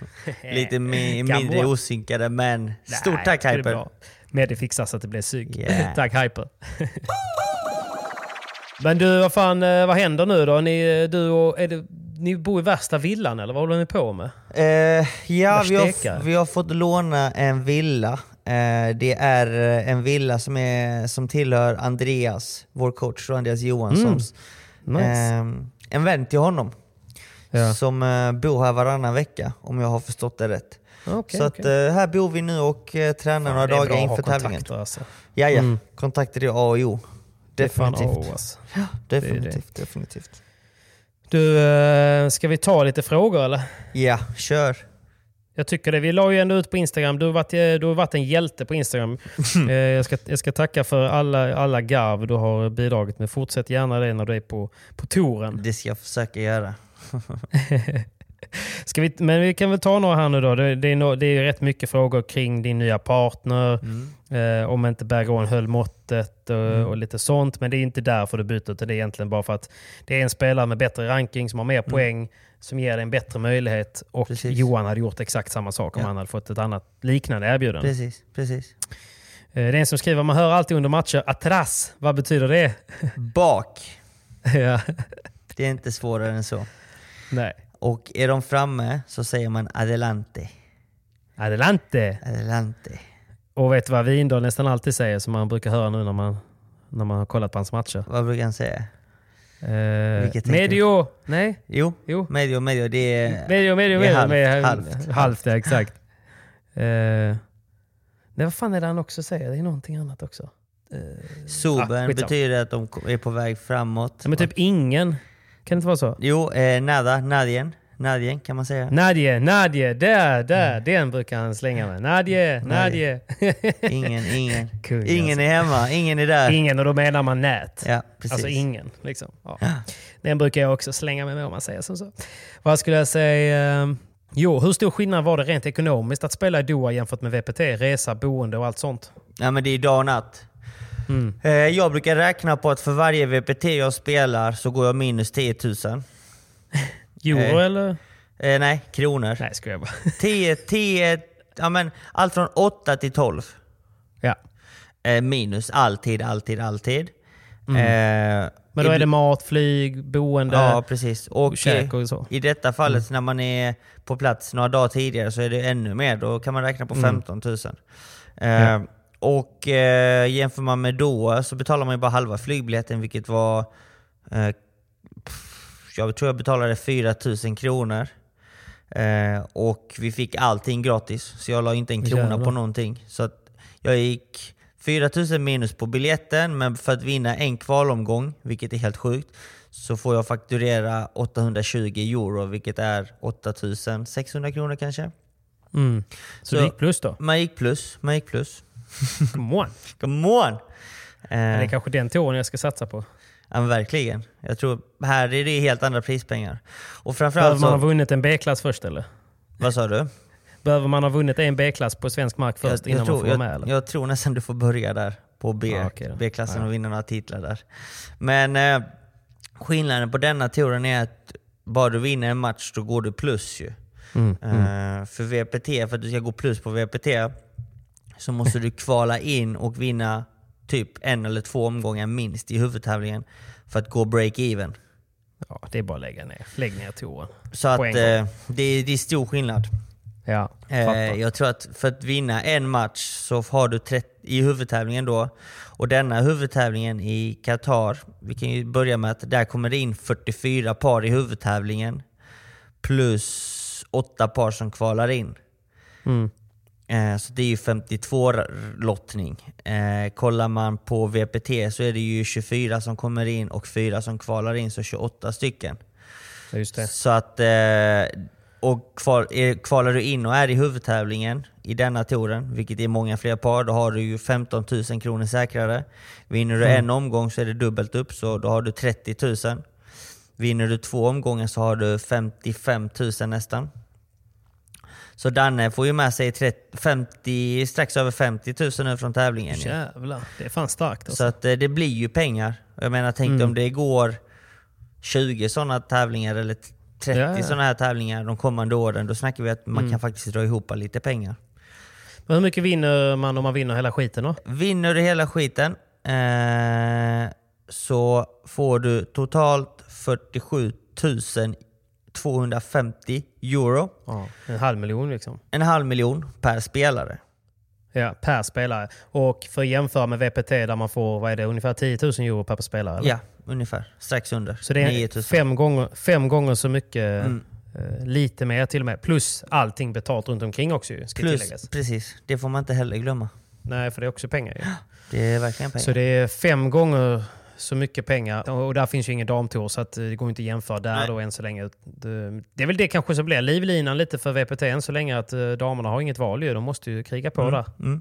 Lite mi- mindre osynkade men stort Nej, tack det är Hyper. Med det fixar så att det blir synk. Yeah. tack Hyper. Men du, vad fan, eh, vad händer nu då? Ni, du och, det, ni bor i värsta villan eller vad håller ni på med? Eh, ja, vi har, vi har fått låna en villa. Eh, det är eh, en villa som, är, som tillhör Andreas, vår coach, Andreas Johanssons. Nice. Eh, en vän till honom. Ja. Som eh, bor här varannan vecka, om jag har förstått det rätt. Okej, så att, okej. eh, här bor vi nu och eh, tränar några Det dagar inför tävlingen. Alltså. Ja, ja. Mm. Kontakter är A och O. Det är fan Definitivt. A, alltså. definitivt, definitivt. Du, ska vi ta lite frågor eller? Ja, kör. Jag tycker det. Vi la ju ändå ut på Instagram. Du har varit, du har varit en hjälte på Instagram. Jag, ska, jag ska tacka för alla, alla garv du har bidragit med. Fortsätt gärna det när du är på, på touren. Det ska jag försöka göra. Ska vi, men vi kan väl ta några här nu då. Det, det, är, no, det är rätt mycket frågor kring din nya partner. Eh, om inte Bergeron höll måttet och, och lite sånt. Men det är inte därför du byter. Utan det är egentligen bara för att det är en spelare med bättre ranking som har mer poäng. Som ger dig en bättre möjlighet. Och Precis. Johan hade gjort exakt samma sak om Ja. han hade fått ett annat liknande erbjudande. Precis, precis. Eh, Det är en som skriver, man hör alltid under matcher, atras. Vad betyder det? Bak. ja. Det är inte svårare än så. Nej. Och är de framme så säger man adelante. Adelante. Adelante. Och vet du vad Windahl nästan alltid säger, som man brukar höra nu när man, när man har kollat på hans matcher? Vad brukar han säga? Eh, medio. Nej? Jo, Jo. medio, medio. Det är, Medio, medio, medio. halvt, med, halvt, halvt. ja, exakt. Eh, nej, vad fan är det han också säger? Det är någonting annat också. Soben Ah, skitsamma. betyder att de är på väg framåt. Ja, men typ ingen. Kan det inte vara så? Jo, eh, nada, nadien. Nadien kan man säga. Nadje, Nadje, där, där. Den brukar han slänga med. Nadje, Nadje. Ingen, ingen. Kung, ingen alltså. är hemma, ingen är där. Ingen, och då menar man nät. Ja, precis. Alltså ingen. Liksom. Ja. Den brukar jag också slänga mig med om man säger som så. Vad skulle jag säga? eh, Jo, hur stor skillnad var det rent ekonomiskt att spela i Doha jämfört med VPT? Resa, boende och allt sånt? Ja, men det är dag och natt. Mm. Eh, Jag brukar räkna på att för varje VPT jag spelar så går jag minus 10 000. Euro Eh. eller? Eh, nej, kronor. Nej, ska jag bara. 10, 10, ja men allt från 8 till 12. Ja. Eh, minus alltid, alltid, alltid. Eh, Men då är det mat, flyg, boende, Ja, precis. Och käk och så. i detta fallet när man är på plats några dagar tidigare så är det ännu mer. Då kan man räkna på 15 000. Eh, Och eh, jämför man med Doha så betalar man ju bara halva flygbiljetten vilket var... Eh, jag tror jag betalade 4 000 kronor. Eh, och vi fick allting gratis. Så jag la inte en krona Jävlar. på någonting. Så jag gick 4 000 minus på biljetten, men för att vinna en kvalomgång, vilket är helt sjukt, så får jag fakturera 820 euro, vilket är 8 600 kronor kanske. Mm. Så, Så- gick plus då? Man gick plus, man gick plus. Come on. Come on! Det är Eh, kanske den touren jag ska satsa på. ja, verkligen. Jag tror här är det helt andra prispengar. Och Behöver framförallt man ha så... vunnit en B-klass först eller? Vad sa du? Behöver man ha vunnit en B-klass på svensk mark först innan tror, man får vara med? jag, Eller? jag tror nästan du får börja där på B, okej då. B-klassen Ja. och vinna några titlar där. Men eh, skillnaden på denna touren är att bara du vinner en match då går du plus ju. Mm, Eh, för VPT, för att du ska gå plus på VPT så måste du kvala in och vinna typ en eller två omgångar minst i huvudtävlingen för att gå break-even. Ja, det är bara att lägga ner. Lägg ner touren. Så att eh, det, är, det är stor skillnad. Ja, Eh, jag tror att för att vinna en match så har du 30, i huvudtävlingen då, och denna huvudtävlingen i Qatar, vi kan ju börja med att där kommer det in 44 par i huvudtävlingen plus 8 par som kvalar in. Mm. Eh, så det är ju 52 lottning. Eh, kollar man på VPT så är det ju 24 som kommer in och 4 som kvalar in, så 28 stycken. Just det. Så att, eh, och kval, kvalar du in och är i huvudtävlingen i denna touren, vilket är många fler par, då har du ju 15 000 kronor säkrare. Vinner du Mm. en omgång så är det dubbelt upp, så då har du 30 000. Vinner du två omgångar så har du 55 000 nästan. Så Danne får ju med sig 30, 50, strax över 50 000 nu från tävlingen. Jävlar, det är fan starkt alltså. Så att eh, det blir ju pengar. Jag menar, tänk Mm. om det går 20 sådana tävlingar eller 30 Ja, ja. sådana här tävlingar de kommande åren. Då snackar vi att man Mm. kan faktiskt dra ihop lite pengar. Men hur mycket vinner man om man vinner hela skiten då? Vinner du hela skiten eh, så får du totalt 47 250 euro. Ja, en halv miljon liksom. En halv miljon per spelare. Ja, per spelare. Och för att jämföra med VPT där man får vad är det, ungefär 10 000 euro per spelare? eller? Ja, ungefär. Strax under. Så det 9 är 000. fem gånger, fem gånger så mycket, Mm. eh, lite mer till och med. Plus allting betalt runt omkring också ju, ska Plus, tilläggas. precis. Det får man inte heller glömma. Nej, för det är också pengar ju. Det är verkligen pengar. Så det är fem gånger så mycket pengar. Och där finns ju ingen damtour så att det går inte att jämföra där Nej. då än så länge. Det, är väl det kanske som blir livlinan lite för VPT än så länge att eh, damerna har inget val ju. De måste ju kriga på där. Mm.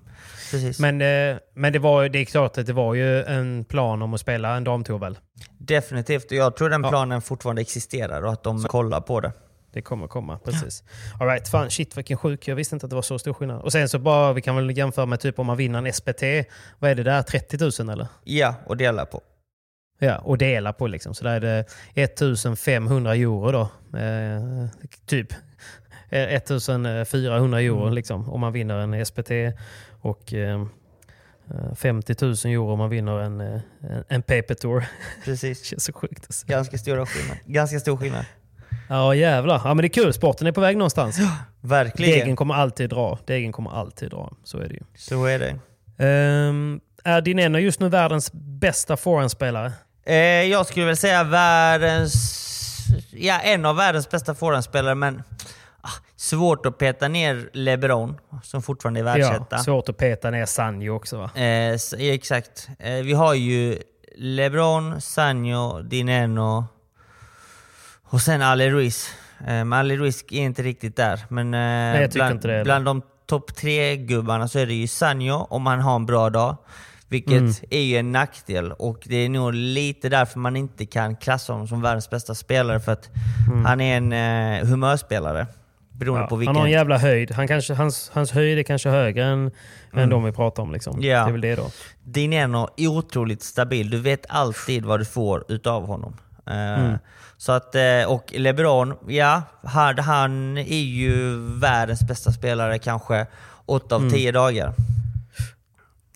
Men, eh, men det, var, det är klart att det var ju en plan om att spela en damtour väl? Definitivt. Jag tror den Ja. planen fortfarande existerar och att de kollar på det. Det kommer komma, precis. All right, fan shit vilken sjuk. Jag visste inte att det var så stor skillnad. Och sen så bara, vi kan väl jämföra med typ om man vinner en SPT. Vad är det där? 30 000 eller? Ja, och dela på. Ja, och dela på liksom. Så där är det 1500 euro då. Eh, typ. Eh, 1400 euro Mm. liksom om man vinner en SPT. Och eh, eh, 50 000 euro om man vinner en, eh, en, en paper tour. det Precis. känns så sjukt säga. Ganska stor skillnad. Ganska stor skillnad. Ja jävlar. Ja men det är kul. Sporten är på väg någonstans. Verkligen. Degen kommer alltid dra. Degen kommer alltid dra. Så är det ju. Så är det. Um, är Dineno just nu världens bästa forehandspelare? Eh, jag skulle väl säga världens... Ja, en av världens bästa forehandspelare, men ah, svårt att peta ner LeBron, som fortfarande är världsetta. Ja, svårt att peta ner Sanjo också va? Eh, exakt. Eh, vi har ju LeBron, Sanjo, Dineno och sen Ali Ruiz. Eh, men Ali Ruiz är inte riktigt där. Men eh, tycker bland, bland de topp tre gubbarna så är det ju Sanjo om han har en bra dag. Vilket Mm. är ju en nackdel och det är nog lite därför man inte kan klassa honom som världens bästa spelare. För att han är en eh, humörspelare. Beroende Mm. Ja, på han vilken... har en jävla höjd. Han kanske, hans, hans höjd är kanske högre än, än de vi pratar om. Liksom. Ja. Det är väl det då. Dineno är otroligt stabil. Du vet alltid vad du får utav honom. Eh, Så att, eh, och LeBron, ja, han, han är ju världens bästa spelare kanske 8 av 10 dagar.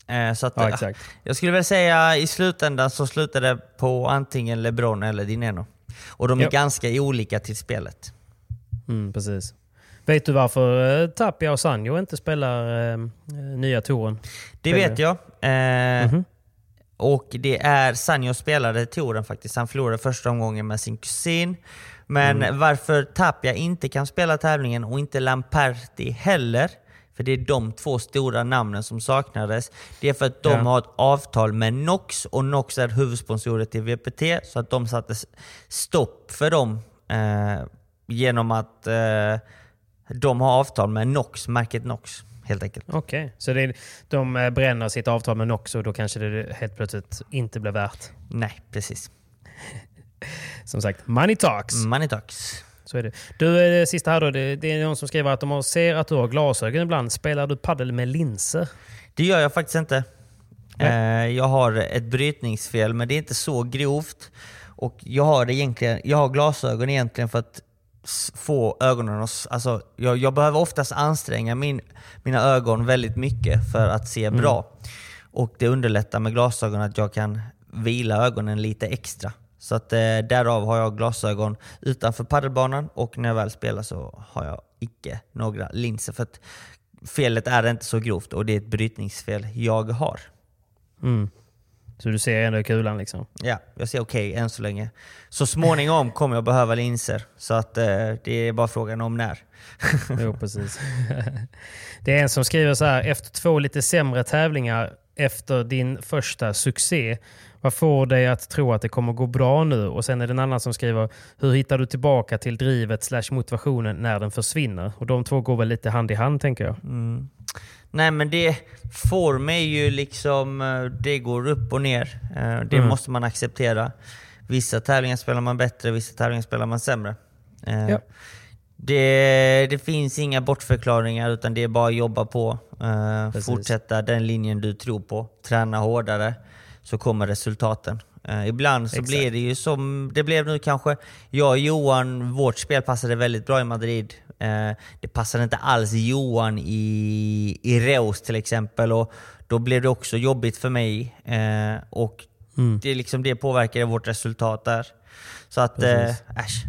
Eh, Så att, Ja, exakt. jag skulle väl säga i slutändan så slutar det på antingen LeBron eller Dineno. Och de är Ja. ganska olika till spelet. Mm, precis. Vet du varför eh, Tapia och Sanjo inte spelar eh, nya touren? Det vet jag. Eh, Mhm. Och det är Sanjo spelade touren faktiskt. Han förlorade första omgången med sin kusin. Men Mm. varför Tapia inte kan spela tävlingen och inte Lamperti heller, för det är de två stora namnen som saknades. Det är för att de Ja. har ett avtal med Nox och Nox är huvudsponsorer till VPT. Så att de satte stopp för dem eh, genom att eh, de har avtal med Nox, märket Nox helt enkelt. Okej, så det är, de eh, bränner sitt avtal med Nox och då kanske det helt plötsligt inte blir värt. Nej, precis. Som sagt, money talks. Money talks. Så är det. Du, eh, det sista här då. Det, det är någon som skriver att de ser att du har glasögon ibland. Spelar du paddel med linser? Det gör jag faktiskt inte. Nej. Eh, jag har ett brytningsfel, men det är inte så grovt. Och jag har, egentligen, jag har glasögon egentligen för att få ögonen att... Alltså, jag, jag behöver oftast anstränga min, mina ögon väldigt mycket för att se bra. Och det underlättar med glasögon att jag kan vila ögonen lite extra. Så att, eh, därav har jag glasögon utanför paddelbanan och när jag väl spelar så har jag icke några linser. För att felet är inte så grovt och det är ett brytningsfel jag har. Mm. Så du ser ändå kulan liksom? Ja, jag ser okej okay, än så länge. Så småningom kommer jag behöva linser, så att eh, det är bara frågan om när. jo, precis. det är en som skriver så här, efter två lite sämre tävlingar efter din första succé, vad får dig att tro att det kommer gå bra nu? Och sen är det en annan som skriver, hur hittar du tillbaka till drivet slash motivationen när den försvinner? Och de två går väl lite hand i hand tänker jag. Mm. Nej men det, form är ju liksom, eh, det går upp och ner. Eh, det mm. måste man acceptera. Vissa tävlingar spelar man bättre, vissa tävlingar spelar man sämre. Eh, ja. Det, det, finns inga bortförklaringar utan det är bara att jobba på. fortsätta den linjen du tror på. Träna hårdare så kommer resultaten. Uh, ibland så Exakt. blir det ju som det blev nu kanske. Jag och Johan, vårt spel passade väldigt bra i Madrid. Uh, det passade inte alls Johan i, i Reus till exempel. Och då blev det också jobbigt för mig. Uh, och mm. det, liksom, det påverkade vårt resultat där. Så att, äsch.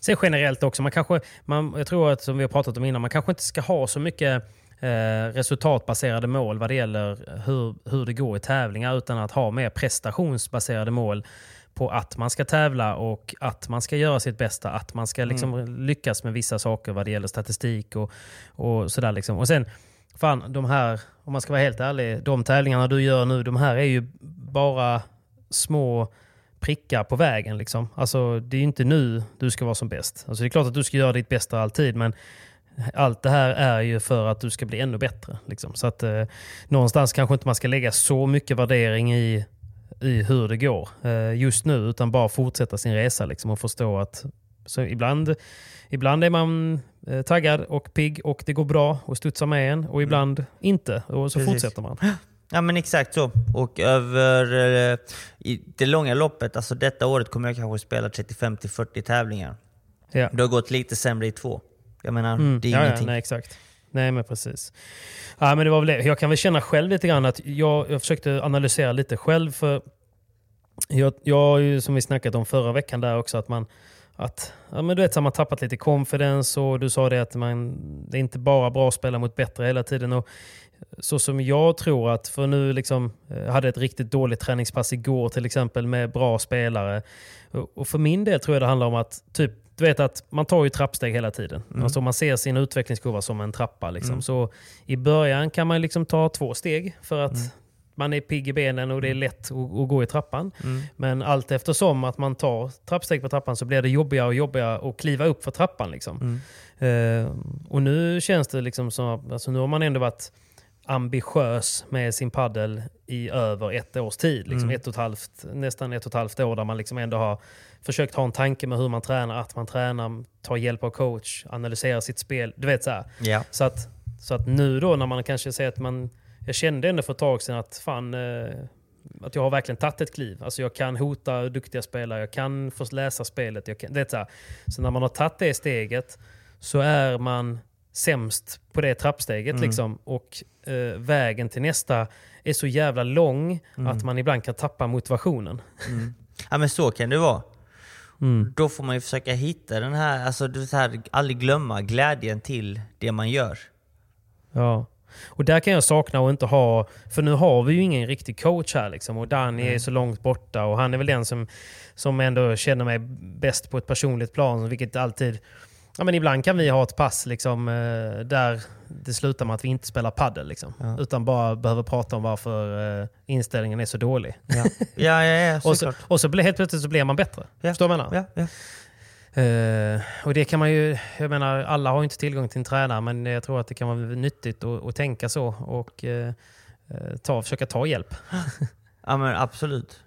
Sen generellt också, man kanske, man, jag tror att som vi har pratat om innan, man kanske inte ska ha så mycket eh, resultatbaserade mål vad det gäller hur, hur det går i tävlingar utan att ha mer prestationsbaserade mål på att man ska tävla och att man ska göra sitt bästa. Att man ska liksom mm. lyckas med vissa saker vad det gäller statistik och, och sådär. Liksom. Och sen, fan, de här, om man ska vara helt ärlig, de tävlingarna du gör nu, de här är ju bara små prickar på vägen. Liksom. Alltså, det är ju inte nu du ska vara som bäst. Alltså, det är klart att du ska göra ditt bästa alltid, men allt det här är ju för att du ska bli ännu bättre. Liksom. Så att eh, någonstans kanske inte man ska lägga så mycket värdering i, i hur det går eh, just nu, utan bara fortsätta sin resa liksom, och förstå att så ibland, ibland är man eh, taggad och pigg och det går bra och studsar med en och ibland mm. inte och så Precis. fortsätter man. Ja men exakt så. Och över eh, det långa loppet, alltså detta året kommer jag kanske spela 35-40 tävlingar. Ja. Det har gått lite sämre i två. Jag menar, mm. det är ja, ingenting. Ja, nej, exakt. Nej, men precis. Ja, men det var väl Jag kan väl känna själv lite grann att jag, jag försökte analysera lite själv. för Jag, jag har ju, som vi snackat om förra veckan där också, att man att ja, men du vet, så man tappat lite confidence och du sa det att man, det är inte bara bra att spela mot bättre hela tiden. Och så som jag tror att, för nu liksom, jag eh, hade ett riktigt dåligt träningspass igår till exempel med bra spelare. Och för min del tror jag det handlar om att typ du vet att man tar ju trappsteg hela tiden. Mm. Alltså man ser sin utvecklingskurva som en trappa. Liksom. Mm. Så i början kan man liksom ta två steg för att mm. man är pigg i benen och det är mm. lätt att, att gå i trappan. Mm. Men allt eftersom att man tar trappsteg på trappan så blir det jobbigare och jobbigare att kliva upp för trappan. Liksom. Uh, och nu känns det liksom som alltså nu har man ändå varit ambitiös med sin paddel i över ett års tid. Liksom mm. ett och ett halvt, nästan ett och ett halvt år där man liksom ändå har försökt ha en tanke med hur man tränar, att man tränar, tar hjälp av coach, analyserar sitt spel. Du vet så. Ja. Så, att, så att nu då när man kanske säger att man... Jag kände ändå för ett tag sedan att fan... Eh, att jag har verkligen tagit ett kliv. Alltså jag kan hota duktiga spelare, jag kan få läsa spelet. Jag kan, det så, här. så när man har tagit det steget så är man sämst på det trappsteget. Mm. Liksom, och eh, vägen till nästa är så jävla lång mm. att man ibland kan tappa motivationen. Mm. Ja men så kan det vara. Mm. Då får man ju försöka hitta den här, alltså det här, aldrig glömma glädjen till det man gör. Ja. Och där kan jag sakna att inte ha, för nu har vi ju ingen riktig coach här liksom. Och Danny mm. är så långt borta och han är väl den som, som ändå känner mig bäst på ett personligt plan. Vilket alltid Ja, men ibland kan vi ha ett pass liksom, eh, där det slutar med att vi inte spelar paddel liksom, ja. Utan bara behöver prata om varför eh, inställningen är så dålig. Ja, ja, ja, ja och, så, och så helt plötsligt så blir man bättre. Ja. Förstår du vad jag menar? Ja, ja. Uh, och det kan man ju, jag menar alla har inte tillgång till en tränare men jag tror att det kan vara nyttigt att, att tänka så och uh, ta, försöka ta hjälp. ja men absolut.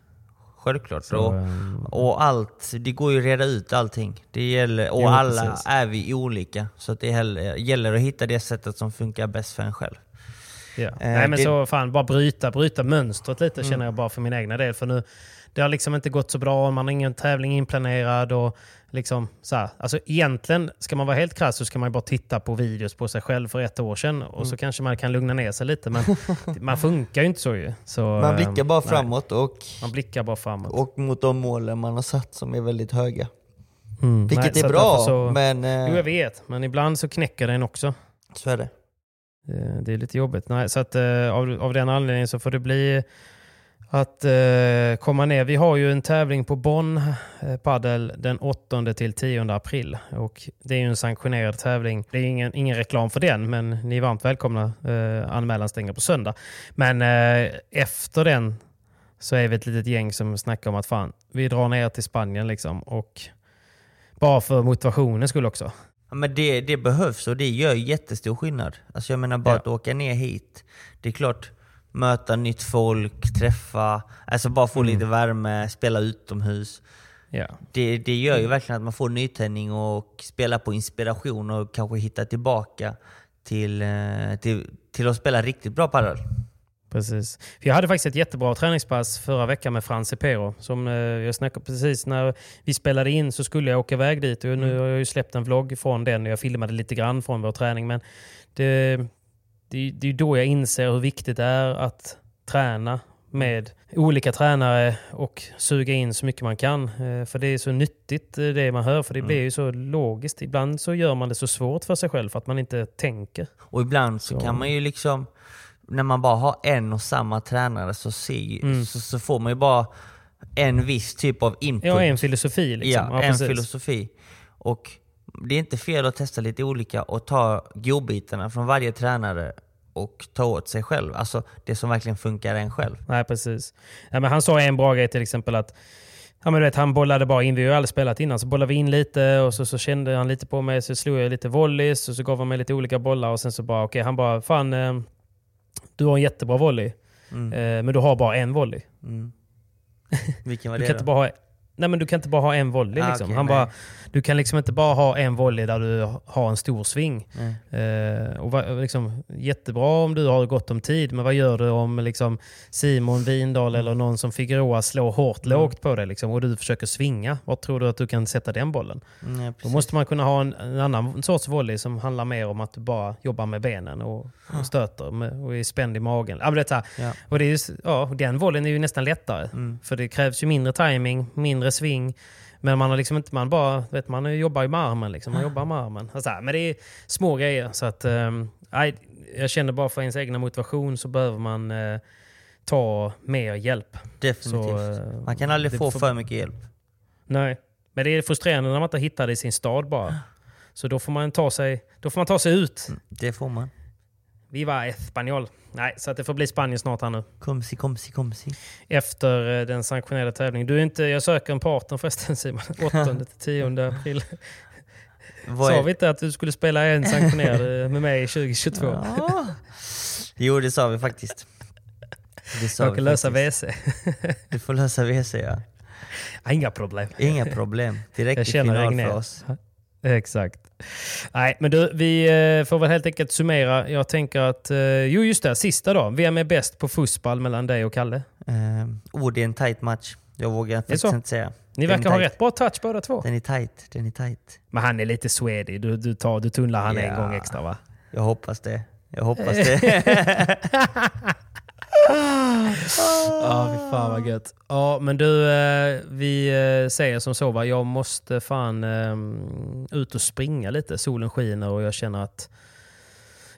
Självklart. Så, och, ehm, och allt, det går ju att reda ut allting. Det gäller, och jo, alla precis. är vi olika. Så det gäller att hitta det sättet som funkar bäst för en själv. Ja. Eh, Nej men det, så fan, bara bryta, bryta mönstret lite mm. känner jag bara för min egna del. För nu, det har liksom inte gått så bra, man har ingen tävling inplanerad. Och liksom, så här, alltså egentligen, ska man vara helt krass så ska man bara titta på videos på sig själv för ett år sedan och mm. så kanske man kan lugna ner sig lite. Men man funkar ju inte så ju. Så, man blickar bara nej. framåt och, man blickar bara framåt. och mot de målen man har satt som är väldigt höga. Mm. Vilket nej, är bra, så, men... Eh, jo, jag vet. Men ibland så knäcker den också. Så är det. Det är lite jobbigt. Nej, så att, eh, av, av den anledningen så får det bli att eh, komma ner. Vi har ju en tävling på Bonn eh, Padel den 8 till 10 april. Och det är ju en sanktionerad tävling. Det är ingen, ingen reklam för den, men ni är varmt välkomna. Eh, anmälan stänger på söndag. Men eh, efter den så är vi ett litet gäng som snackar om att fan, vi drar ner till Spanien liksom. Och bara för motivationen skulle också. Ja, men det, det behövs och det gör jättestor skillnad. Alltså jag menar bara Ja. att åka ner hit. Det är klart, möta nytt folk, träffa, alltså bara få lite värme, spela utomhus. Ja. Det, det gör ju verkligen att man får nytändning och spela på inspiration och kanske hitta tillbaka till, eh, till, till att spela riktigt bra padel. Precis. Jag hade faktiskt ett jättebra träningspass förra veckan med Frans Epero. Som eh, jag snackade precis när vi spelade in så skulle jag åka iväg dit. Och nu har jag ju släppt en vlogg från den och jag filmade lite grann från vår träning. Men det, det, det är då jag inser hur viktigt det är att träna med olika tränare och suga in så mycket man kan. Eh, För det är så nyttigt eh, det man hör. För det blir ju så logiskt. Ibland så gör man det så svårt för sig själv för att man inte tänker. Och ibland så, Så- kan man ju liksom, när man bara har en och samma tränare så, ser, Mm. så, så får man ju bara en viss typ av input. Ja, en filosofi liksom. Ja, en precis. filosofi. Och det är inte fel att testa lite olika och ta godbitarna från varje tränare och ta åt sig själv. Alltså det som verkligen funkar en själv. Nej, precis. Ja, men han sa en bra grej till exempel att Ja, men du vet, han bollade bara in, vi har ju aldrig spelat innan, så bollade vi in lite och så, så kände han lite på mig, så slog jag lite volleys och så gav han mig lite olika bollar och sen så bara, okej, han bara, fan, eh, du har en jättebra volley, Mm. eh, men du har bara en volley. Mm. Vilken var Du det kan, då? inte bara ha, nej, men du kan inte bara ha en volley. Ah, liksom. okej, han nej. bara, du kan liksom inte bara ha en volley där du har en stor sving. Nej. Eh, och va, liksom, jättebra om du har gott om tid, men vad gör du om liksom, Simon Windahl eller någon som Figueroa slår hårt Mm. lågt på dig liksom, och du försöker svinga? Var tror du att du kan sätta den bollen? Nej, Då måste man kunna ha en, en annan sorts volley som handlar mer om att du bara jobbar med benen och, och stöter med, och är spänd i magen. Ja, det är. Ja. Och det är ju, s- ja, den volleyn är ju nästan lättare. Mm. För det krävs ju mindre timing, mindre sving. Men man har liksom inte, man bara, vet man jobbar ju med armen liksom. Man jobbar med armen. Alltså, men det är små grejer. Så att, nej, jag känner bara för ens egna motivation så behöver man eh, ta mer hjälp. Definitivt. Så, eh, man kan aldrig få får- för mycket hjälp. Nej, men det är frustrerande när man inte hittar det i sin stad bara. Så då får man ta sig, då får man ta sig ut. Det får man. Viva Espanyol. Nej, så att det får bli Spanien snart här nu. Komsi, komsi, komsi. Efter eh, den sanktionerade tävlingen. Du är inte, jag söker en partner förresten Simon. 8 till 10 april. Vad Sa vi inte att du skulle spela en sanktionerad eh, med mig 2022? Ja. Jo, det sa vi faktiskt. Det sa Jag vi kan lösa. WC. Du får lösa WC ja. Ah, Inga problem. Inga problem. Direkt Jag i final för oss. Exakt. Nej, men du, vi eh, får väl helt enkelt summera. Jag tänker att, eh, jo just det, sista då. Vem är bäst på fussball mellan dig och Kalle? Uh, oh, det är en tight match. Jag vågar faktiskt inte säga. Ni Den verkar ha rätt bra touch båda två. Den är tight. Den är tight. Men han är lite swedig. Du, du, tar, du tunnlar han en Ja. gång extra va? Jag hoppas det. Jag hoppas det. Ja, fy fan vad gött. Ja, men du, eh, vi eh, säger som så va. Jag måste fan eh, ut och springa lite. Solen skiner och jag känner att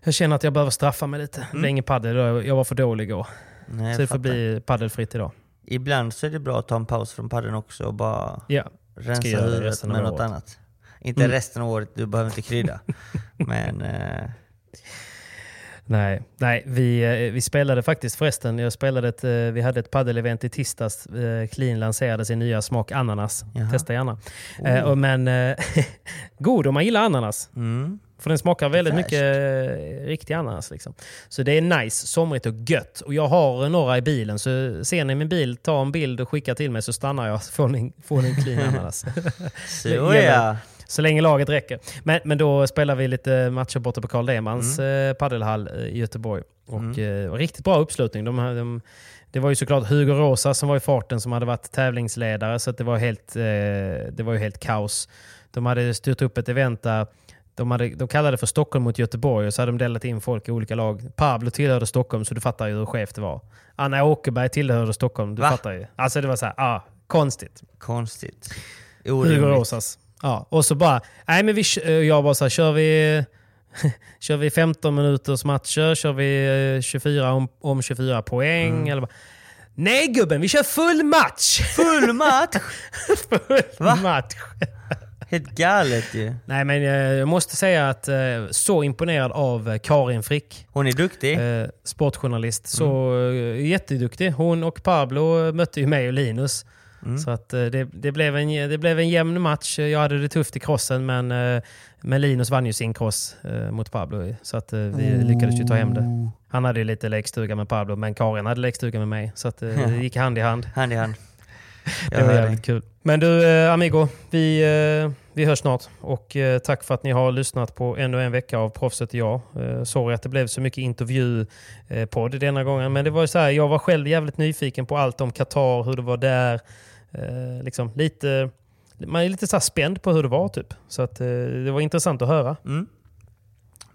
jag känner att jag behöver straffa mig lite. Det är ingen padel idag. Jag var för dålig igår. Nej, så det får bli paddelfritt idag. Ibland så är det bra att ta en paus från padden också och bara Ja, rensa huvudet med något året. annat. Inte Mm. resten av året, du behöver inte krydda. Men eh, Nej, nej vi, eh, vi spelade faktiskt förresten. Jag spelade ett, eh, vi hade ett paddelevent i tisdags. Eh, Clean lanserade sin nya smak ananas. Jaha. Testa gärna. Och men god om man gillar ananas. mm, För den smakar väldigt Fräscht. mycket riktig ananas. Liksom. Så det är nice, somrigt och gött. Och jag har några i bilen, så ser ni min bil, ta en bild och skicka till mig så stannar jag får ni, får ni en clean ananas. så ja. Så länge laget räcker. Men, men då spelar vi lite matcher borta på Karl Demans eh, paddelhall i Göteborg. Och eh, riktigt bra uppslutning. De, de, det var ju såklart Hugo Rosa som var i farten som hade varit tävlingsledare. Så det, var helt, eh, det var ju helt kaos. De hade styrt upp ett event där de, hade, de kallade det för Stockholm mot Göteborg och så hade de delat in folk i olika lag. Pablo tillhörde Stockholm så du fattar ju hur skevt det var. Anna Åkerberg tillhörde Stockholm, du Va? fattar ju. Alltså det var så här, ah, konstigt. Konstigt. Hugo Orimligt. Rosas. Ja, och så bara, nej men vi, kö- jag bara så här, kör vi, kör vi 15 minuters matcher, kör vi eh, 24 om, om 24 poäng? Mm. Eller bara, Nej gubben, vi kör full match! Full match! full Va? match! Helt galet ju. Nej men eh, jag måste säga att eh, så imponerad av eh, Karin Frick. Hon är duktig. Eh, sportjournalist. Så eh, jätteduktig. Hon och Pablo mötte ju mig och Linus. Så att eh, det, det, blev en, det blev en jämn match. Jag hade det tufft i crossen men, eh, men Linus vann ju sin cross eh, mot Pablo. Så att vi lyckades ju ta hem det. Han hade ju lite lekstuga med Pablo men Karin hade lekstuga med mig. Så att det gick hand i hand. Hand i hand. Det var jävligt kul. Men du Amigo, vi, vi hörs snart. Och tack för att ni har lyssnat på ännu en vecka av Proffset och jag. Sorry att det blev så mycket intervjupodd denna gången. Men det var ju så här, jag var själv jävligt nyfiken på allt om Qatar, hur det var där. Eh, liksom lite, man är lite så spänd på hur det var typ. Så att, eh, det var intressant att höra.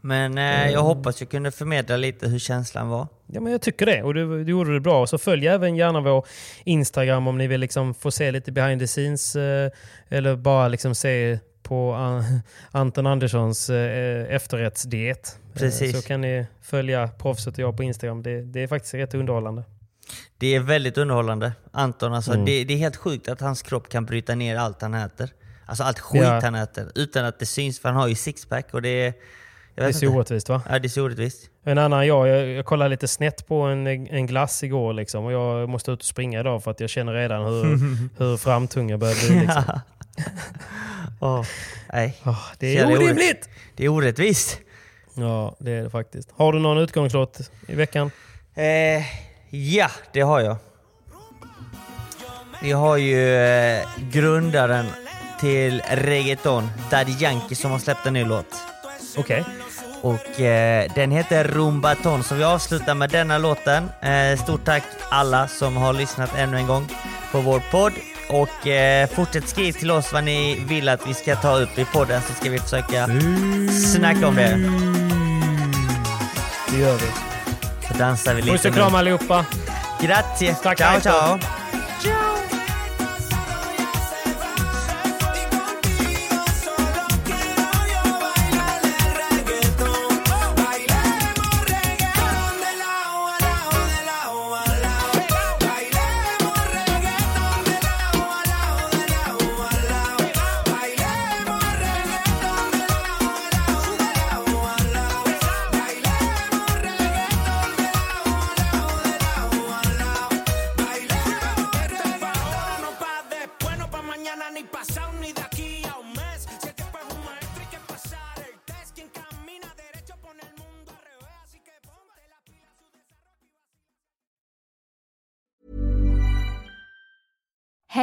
Men eh, jag hoppas jag kunde förmedla lite hur känslan var. Ja, men jag tycker det. Och du, du gjorde det bra. Så följ även gärna vår Instagram om ni vill liksom få se lite behind the scenes. Eh, eller bara liksom se på An- Anton Anderssons eh, efterrättsdiet. Eh, Precis. så kan ni följa proffset och jag på Instagram. Det, det är faktiskt rätt underhållande. Det är väldigt underhållande. Anton, alltså, Mm. det, det är helt sjukt att hans kropp kan bryta ner allt han äter. Alltså allt skit Ja. han äter. Utan att det syns, för han har ju sixpack och det är... Det är så inte. orättvist va? Ja, det är så orättvist. En annan jag, jag, jag kollade lite snett på en, en glass igår liksom, och jag måste ut och springa idag för att jag känner redan hur, hur framtung jag börjar bli. Liksom. Åh, nej. Ah, det är orimligt! Det är orättvist. Ja, det är det faktiskt. Har du någon utgångslåt i veckan? Eh, ja, det har jag. Vi har ju eh, grundaren till reggaeton, Daddy Yankee, som har släppt en ny låt. Okej. Och eh, den heter Rumbaton, så vi avslutar med denna låten. Eh, stort tack alla som har lyssnat ännu en gång på vår podd. Och eh, fortsätt skriv till oss vad ni vill att vi ska ta upp i podden så ska vi försöka snacka om det. Det gör vi. Så dansar vi Puss lite och kram allihopa. Grazie! Tack, ciao då. ciao!